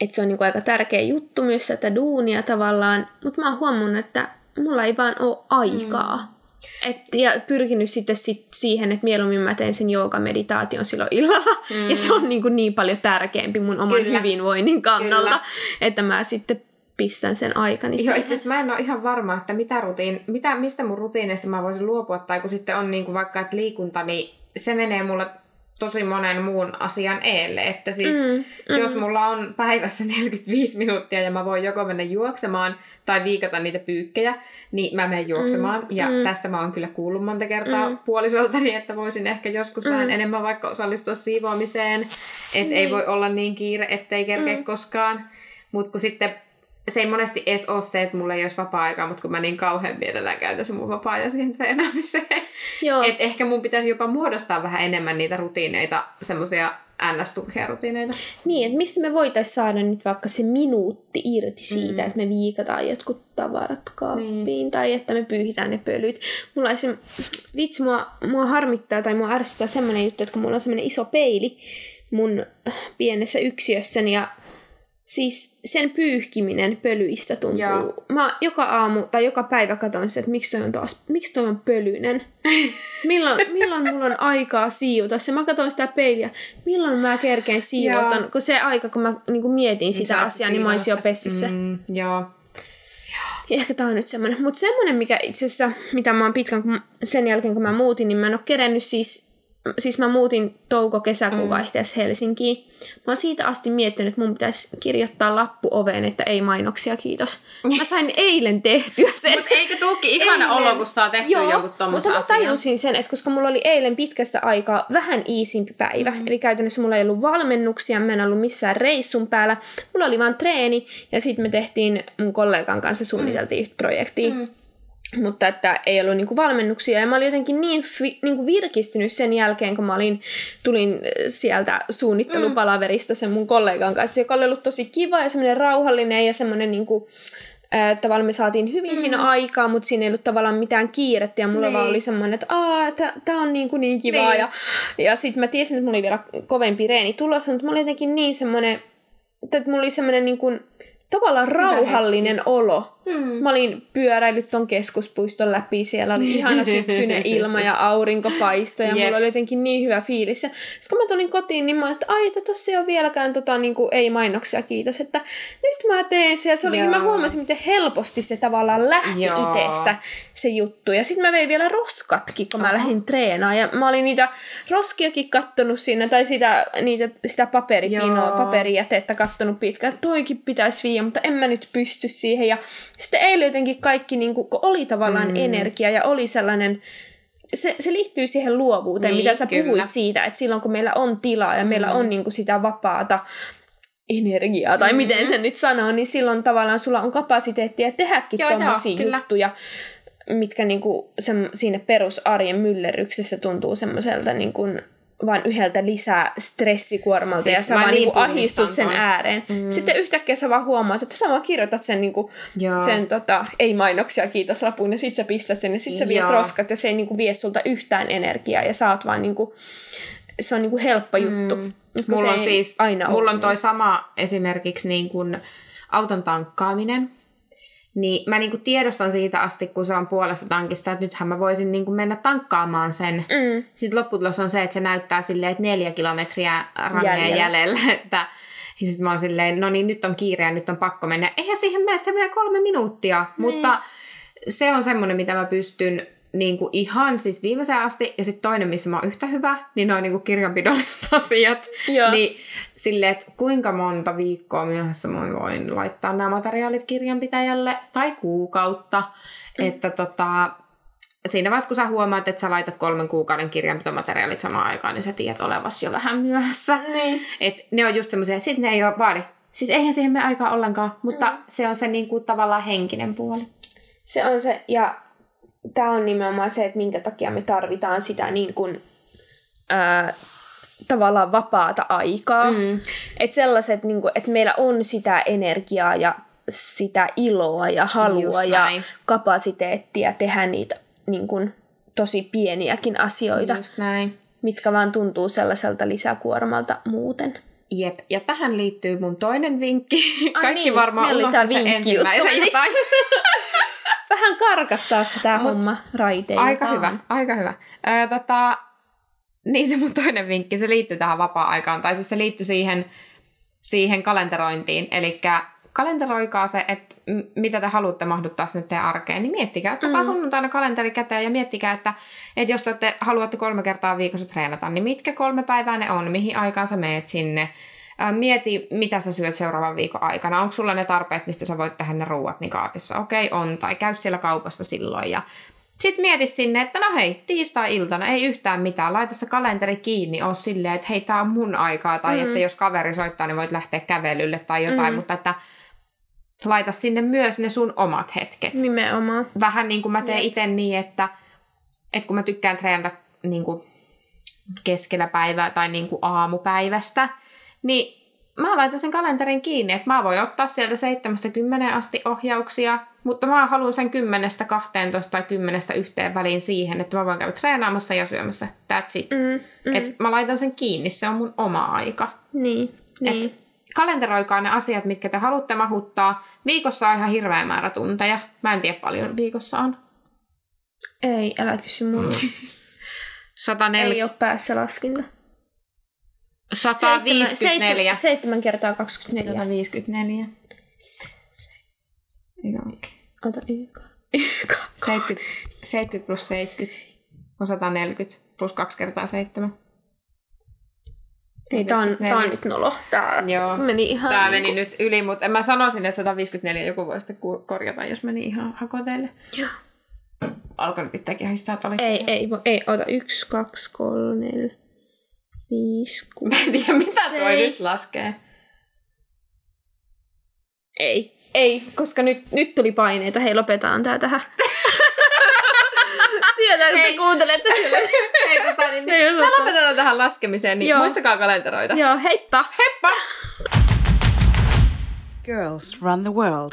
S2: että se on niinku aika tärkeä juttu myös tätä duunia tavallaan, mutta mä oon huomannut, että mulla ei vaan ole aikaa. Mm. Et, ja pyrkinyt sitten sit siihen, että mieluummin mä teen sen joogameditaation silloin illalla. Mm. Ja se on niin, kuin niin paljon tärkeämpi mun oman Kyllä. hyvinvoinnin kannalta, Kyllä. että mä sitten pistän sen aikani
S3: Joo, itse asiassa mä en ole ihan varma, että mitä rutiin, mitä, mistä mun rutiineista mä voisin luopua, tai kun sitten on niin kuin vaikka että liikunta, niin se menee mulle tosi monen muun asian eelle. Että siis mm, mm. jos mulla on päivässä 45 minuuttia ja mä voin joko mennä juoksemaan tai viikata niitä pyykkejä, niin mä menen juoksemaan. Mm, ja mm. tästä mä oon kyllä kuullut monta kertaa mm. puolisoltani, että voisin ehkä joskus mm. vähän enemmän vaikka osallistua siivoamiseen. Että mm. ei voi olla niin kiire, ettei kerkeä mm. koskaan. Mutta kun sitten se ei monesti edes ole se, että mulla ei olisi vapaa-aikaa, mutta kun mä niin kauhean mielellään käytän se mun vapaa siihen treenaamiseen. Joo. Et ehkä mun pitäisi jopa muodostaa vähän enemmän niitä rutiineita, semmoisia ns rutiineita.
S2: Niin, että mistä me voitaisiin saada nyt vaikka se minuutti irti siitä, mm. että me viikataan jotkut tavarat kaappiin niin. tai että me pyyhitään ne pölyt. Mulla esim, vitsi, mua, mua harmittaa tai mua ärsyttää semmoinen juttu, että kun mulla on semmoinen iso peili mun pienessä yksiössäni ja Siis sen pyyhkiminen pölyistä tuntuu. Joo. Mä joka aamu tai joka päivä katson sitä, että miksi toi on taas, miksi toi on pölyinen. milloin, milloin mulla on aikaa siivota se. Mä katson sitä peiliä, milloin mä kerkeen siivotan. Kun se aika, kun mä niin kun mietin niin sitä asiaa, niin mä olisin jo pessy se. Mm,
S3: joo.
S2: Ja ehkä tää on nyt semmonen. Mutta semmonen, mikä itse asiassa, mitä mä oon pitkän kun, sen jälkeen, kun mä muutin, niin mä en ole kerennyt siis siis mä muutin touko-kesäkuun mm. vaihteessa Helsinkiin. Mä oon siitä asti miettinyt, että mun pitäisi kirjoittaa lappu oveen, että ei mainoksia, kiitos. Mä sain eilen tehtyä sen.
S3: Mutta eikö tuukin ihana eilen. olo, kun saa tehty Joo, jonkun tommosen
S2: mutta mä tajusin sen, että koska mulla oli eilen pitkästä aikaa vähän iisimpi päivä, mm. eli käytännössä mulla ei ollut valmennuksia, mä en ollut missään reissun päällä, mulla oli vaan treeni, ja sitten me tehtiin mun kollegan kanssa suunniteltiin mm. yhtä projektia. Mm mutta että ei ollut niinku valmennuksia. Ja mä olin jotenkin niin fi, niinku virkistynyt sen jälkeen, kun mä olin, tulin äh, sieltä suunnittelupalaverista sen mun kollegan kanssa, joka oli ollut tosi kiva ja semmoinen rauhallinen ja semmoinen niinku, äh, tavallaan me saatiin hyvin mm. siinä aikaa, mutta siinä ei ollut tavallaan mitään kiirettä ja mulla niin. vaan oli semmoinen, että aah, tää on niin, kuin niin kivaa. Niin. Ja, ja sitten mä tiesin, että mulla oli vielä kovempi reeni tulossa, mutta mulla oli jotenkin niin semmoinen, että mulla oli semmoinen niin kuin, tavallaan rauhallinen olo. Hmm. Mä olin pyöräillyt ton keskuspuiston läpi, siellä oli ihana syksyinen ilma ja aurinko paistoi ja yep. mulla oli jotenkin niin hyvä fiilis. Ja kun mä tulin kotiin, niin mä olin, että ai, että tossa ei ole vieläkään tota, niin kuin, ei mainoksia, kiitos, että nyt mä teen se. Ja se oli, Joo. mä huomasin, miten helposti se tavallaan lähti Joo. itsestä se juttu. Ja sitten mä vein vielä roskatkin, kun mä Aha. lähdin treenaamaan. Ja mä olin niitä roskiakin kattonut siinä, tai sitä, niitä, sitä paperipinoa, paperijätettä kattonut pitkään. Toikin pitäisi viiä, mutta en mä nyt pysty siihen. Ja sitten eilen jotenkin kaikki niin kuin, oli tavallaan mm. energia ja oli sellainen, se, se liittyy siihen luovuuteen, niin, mitä sä kyllä. puhuit siitä, että silloin kun meillä on tilaa ja mm. meillä on niin kuin sitä vapaata energiaa, tai mm-hmm. miten sen nyt sanoo, niin silloin tavallaan sulla on kapasiteettia tehdäkin tuommoisia juttuja, mitkä niin kuin se, siinä perusarjen myllerryksessä tuntuu semmoiselta niin kuin vain yhdeltä lisää stressikuormalta siis ja sä vaan niin ahistut sen ääreen. Mm. Sitten yhtäkkiä sä vaan huomaat, että sä vaan kirjoitat sen, niinku, sen tota, ei-mainoksia kiitos lapun ja sit sä pistät sen ja sit sä viet roskat ja se ei niinku vie sulta yhtään energiaa ja oot vaan niinku, se on niinku helppo juttu. Mm.
S3: Mulla on siis, aina mulla on toi sama esimerkiksi niin kuin auton tankkaaminen. Niin mä niinku tiedostan siitä asti, kun se on puolessa tankissa, että nythän mä voisin niinku mennä tankkaamaan sen. Mm. Sitten lopputulos on se, että se näyttää silleen, että neljä kilometriä jäljellä. jäljellä. Että, ja sitten mä oon silleen, no niin, nyt on kiire ja nyt on pakko mennä. Eihän siihen mene, se menee kolme minuuttia. Niin. Mutta se on semmoinen, mitä mä pystyn niin kuin ihan siis viimeiseen asti, ja sitten toinen, missä mä oon yhtä hyvä, niin noin niin kirjanpidolliset asiat. Joo. Niin silleen, että kuinka monta viikkoa myöhässä mä voin laittaa nämä materiaalit kirjanpitäjälle, tai kuukautta, mm. että tota, siinä vaiheessa, kun sä huomaat, että sä laitat kolmen kuukauden kirjanpitomateriaalit samaan aikaan, niin sä tiedät olevasi jo vähän myöhässä. Niin. Et ne on just semmoisia, sit ne ei ole vaadi. Siis eihän siihen me aikaa ollenkaan, mutta mm. se on se niin kuin, tavallaan henkinen puoli.
S2: Se on se, ja tämä on nimenomaan se, että minkä takia me tarvitaan sitä niin kuin, ää, tavallaan vapaata aikaa. Mm. Että sellaiset, niin kuin, että meillä on sitä energiaa ja sitä iloa ja halua ja kapasiteettia tehdä niitä niin kuin, tosi pieniäkin asioita,
S3: Just näin.
S2: mitkä vaan tuntuu sellaiselta lisäkuormalta muuten.
S3: Jep, ja tähän liittyy mun toinen vinkki.
S2: Ai
S3: Kaikki
S2: niin,
S3: varmaan unohti
S2: tää
S3: se
S2: vinkkijuttu
S3: ensimmäisen jotain.
S2: Vähän karkastaa
S3: Mut
S2: homma raiteiltaan.
S3: Aika hyvä, aika hyvä. Öö, tota, niin se mun toinen vinkki, se liittyy tähän vapaa-aikaan, tai siis se liittyy siihen, siihen kalenterointiin. Eli kalenteroikaa se, että mitä te haluatte mahduttaa sinne teidän arkeen, niin miettikää, ottakaa
S2: Mm.
S3: sunnuntaina kalenteri käteen ja miettikää, että, että jos te haluatte kolme kertaa viikossa treenata, niin mitkä kolme päivää ne on, mihin aikaan sä meet sinne, Ää, Mieti, mitä sä syöt seuraavan viikon aikana. Onko sulla ne tarpeet, mistä sä voit tehdä ne ruuat niin kaapissa? Okei, on. Tai käy siellä kaupassa silloin. Ja sitten mieti sinne, että no hei, tiistai-iltana ei yhtään mitään. Laita se kalenteri kiinni, on silleen, että hei, tää on mun aikaa. Tai
S2: Mm.
S3: että jos kaveri soittaa, niin voit lähteä kävelylle tai jotain.
S2: Mm.
S3: Mutta että laita sinne myös ne sun omat hetket.
S2: Nimenomaan.
S3: Vähän niin kuin mä teen itse niin, että, että kun mä tykkään treenata niin kuin keskellä päivää tai niin kuin aamupäivästä, niin mä laitan sen kalenterin kiinni, että mä voin ottaa sieltä 7-10 asti ohjauksia, mutta mä haluan sen 10-12 tai 10 yhteen väliin siihen, että mä voin käydä treenaamassa ja syömässä. That's it.
S2: Mm, mm.
S3: Et mä laitan sen kiinni, se on mun oma aika.
S2: Niin, niin.
S3: Et kalenteroikaa ne asiat, mitkä te haluatte mahuttaa. Viikossa on ihan hirveä määrä tunteja. Mä en tiedä paljon viikossa on.
S2: Ei, älä kysy multa.
S3: 104,
S2: Ei ole päässä laskinta.
S3: 154.
S2: 7 kertaa 24.
S3: 154. Eikö oikein?
S2: Ota YK. YK.
S3: 70, 70 plus 70 on 140 plus 2 kertaa 7.
S2: Ei, tää on, tää on nyt nolo. Tää
S3: Joo.
S2: meni ihan
S3: Tämä
S2: niinku-
S3: meni nyt yli, mutta mä sanoisin, että 154 joku voi sitten korjata, jos meni ihan hakoteille.
S2: Joo.
S3: Alkoi nyt pitääkin haistaa, että oliko
S2: Ei,
S3: se?
S2: ei, ei, ota. Yksi, kaksi, kolme, neljä, viisi, kuusi.
S3: Mä en tiedä, mitä toi nyt laskee.
S2: Ei, ei, koska nyt, nyt tuli paineita. Hei, lopetaan tää tähän. Tiedän, että te
S3: Hei.
S2: kuuntelette sille.
S3: Ei, tota, niin,
S2: Ei
S3: me
S2: osata.
S3: lopetetaan tähän laskemiseen, niin
S2: Joo.
S3: muistakaa kalenteroida.
S2: Joo, heippa!
S3: Heippa!
S1: Girls run the world.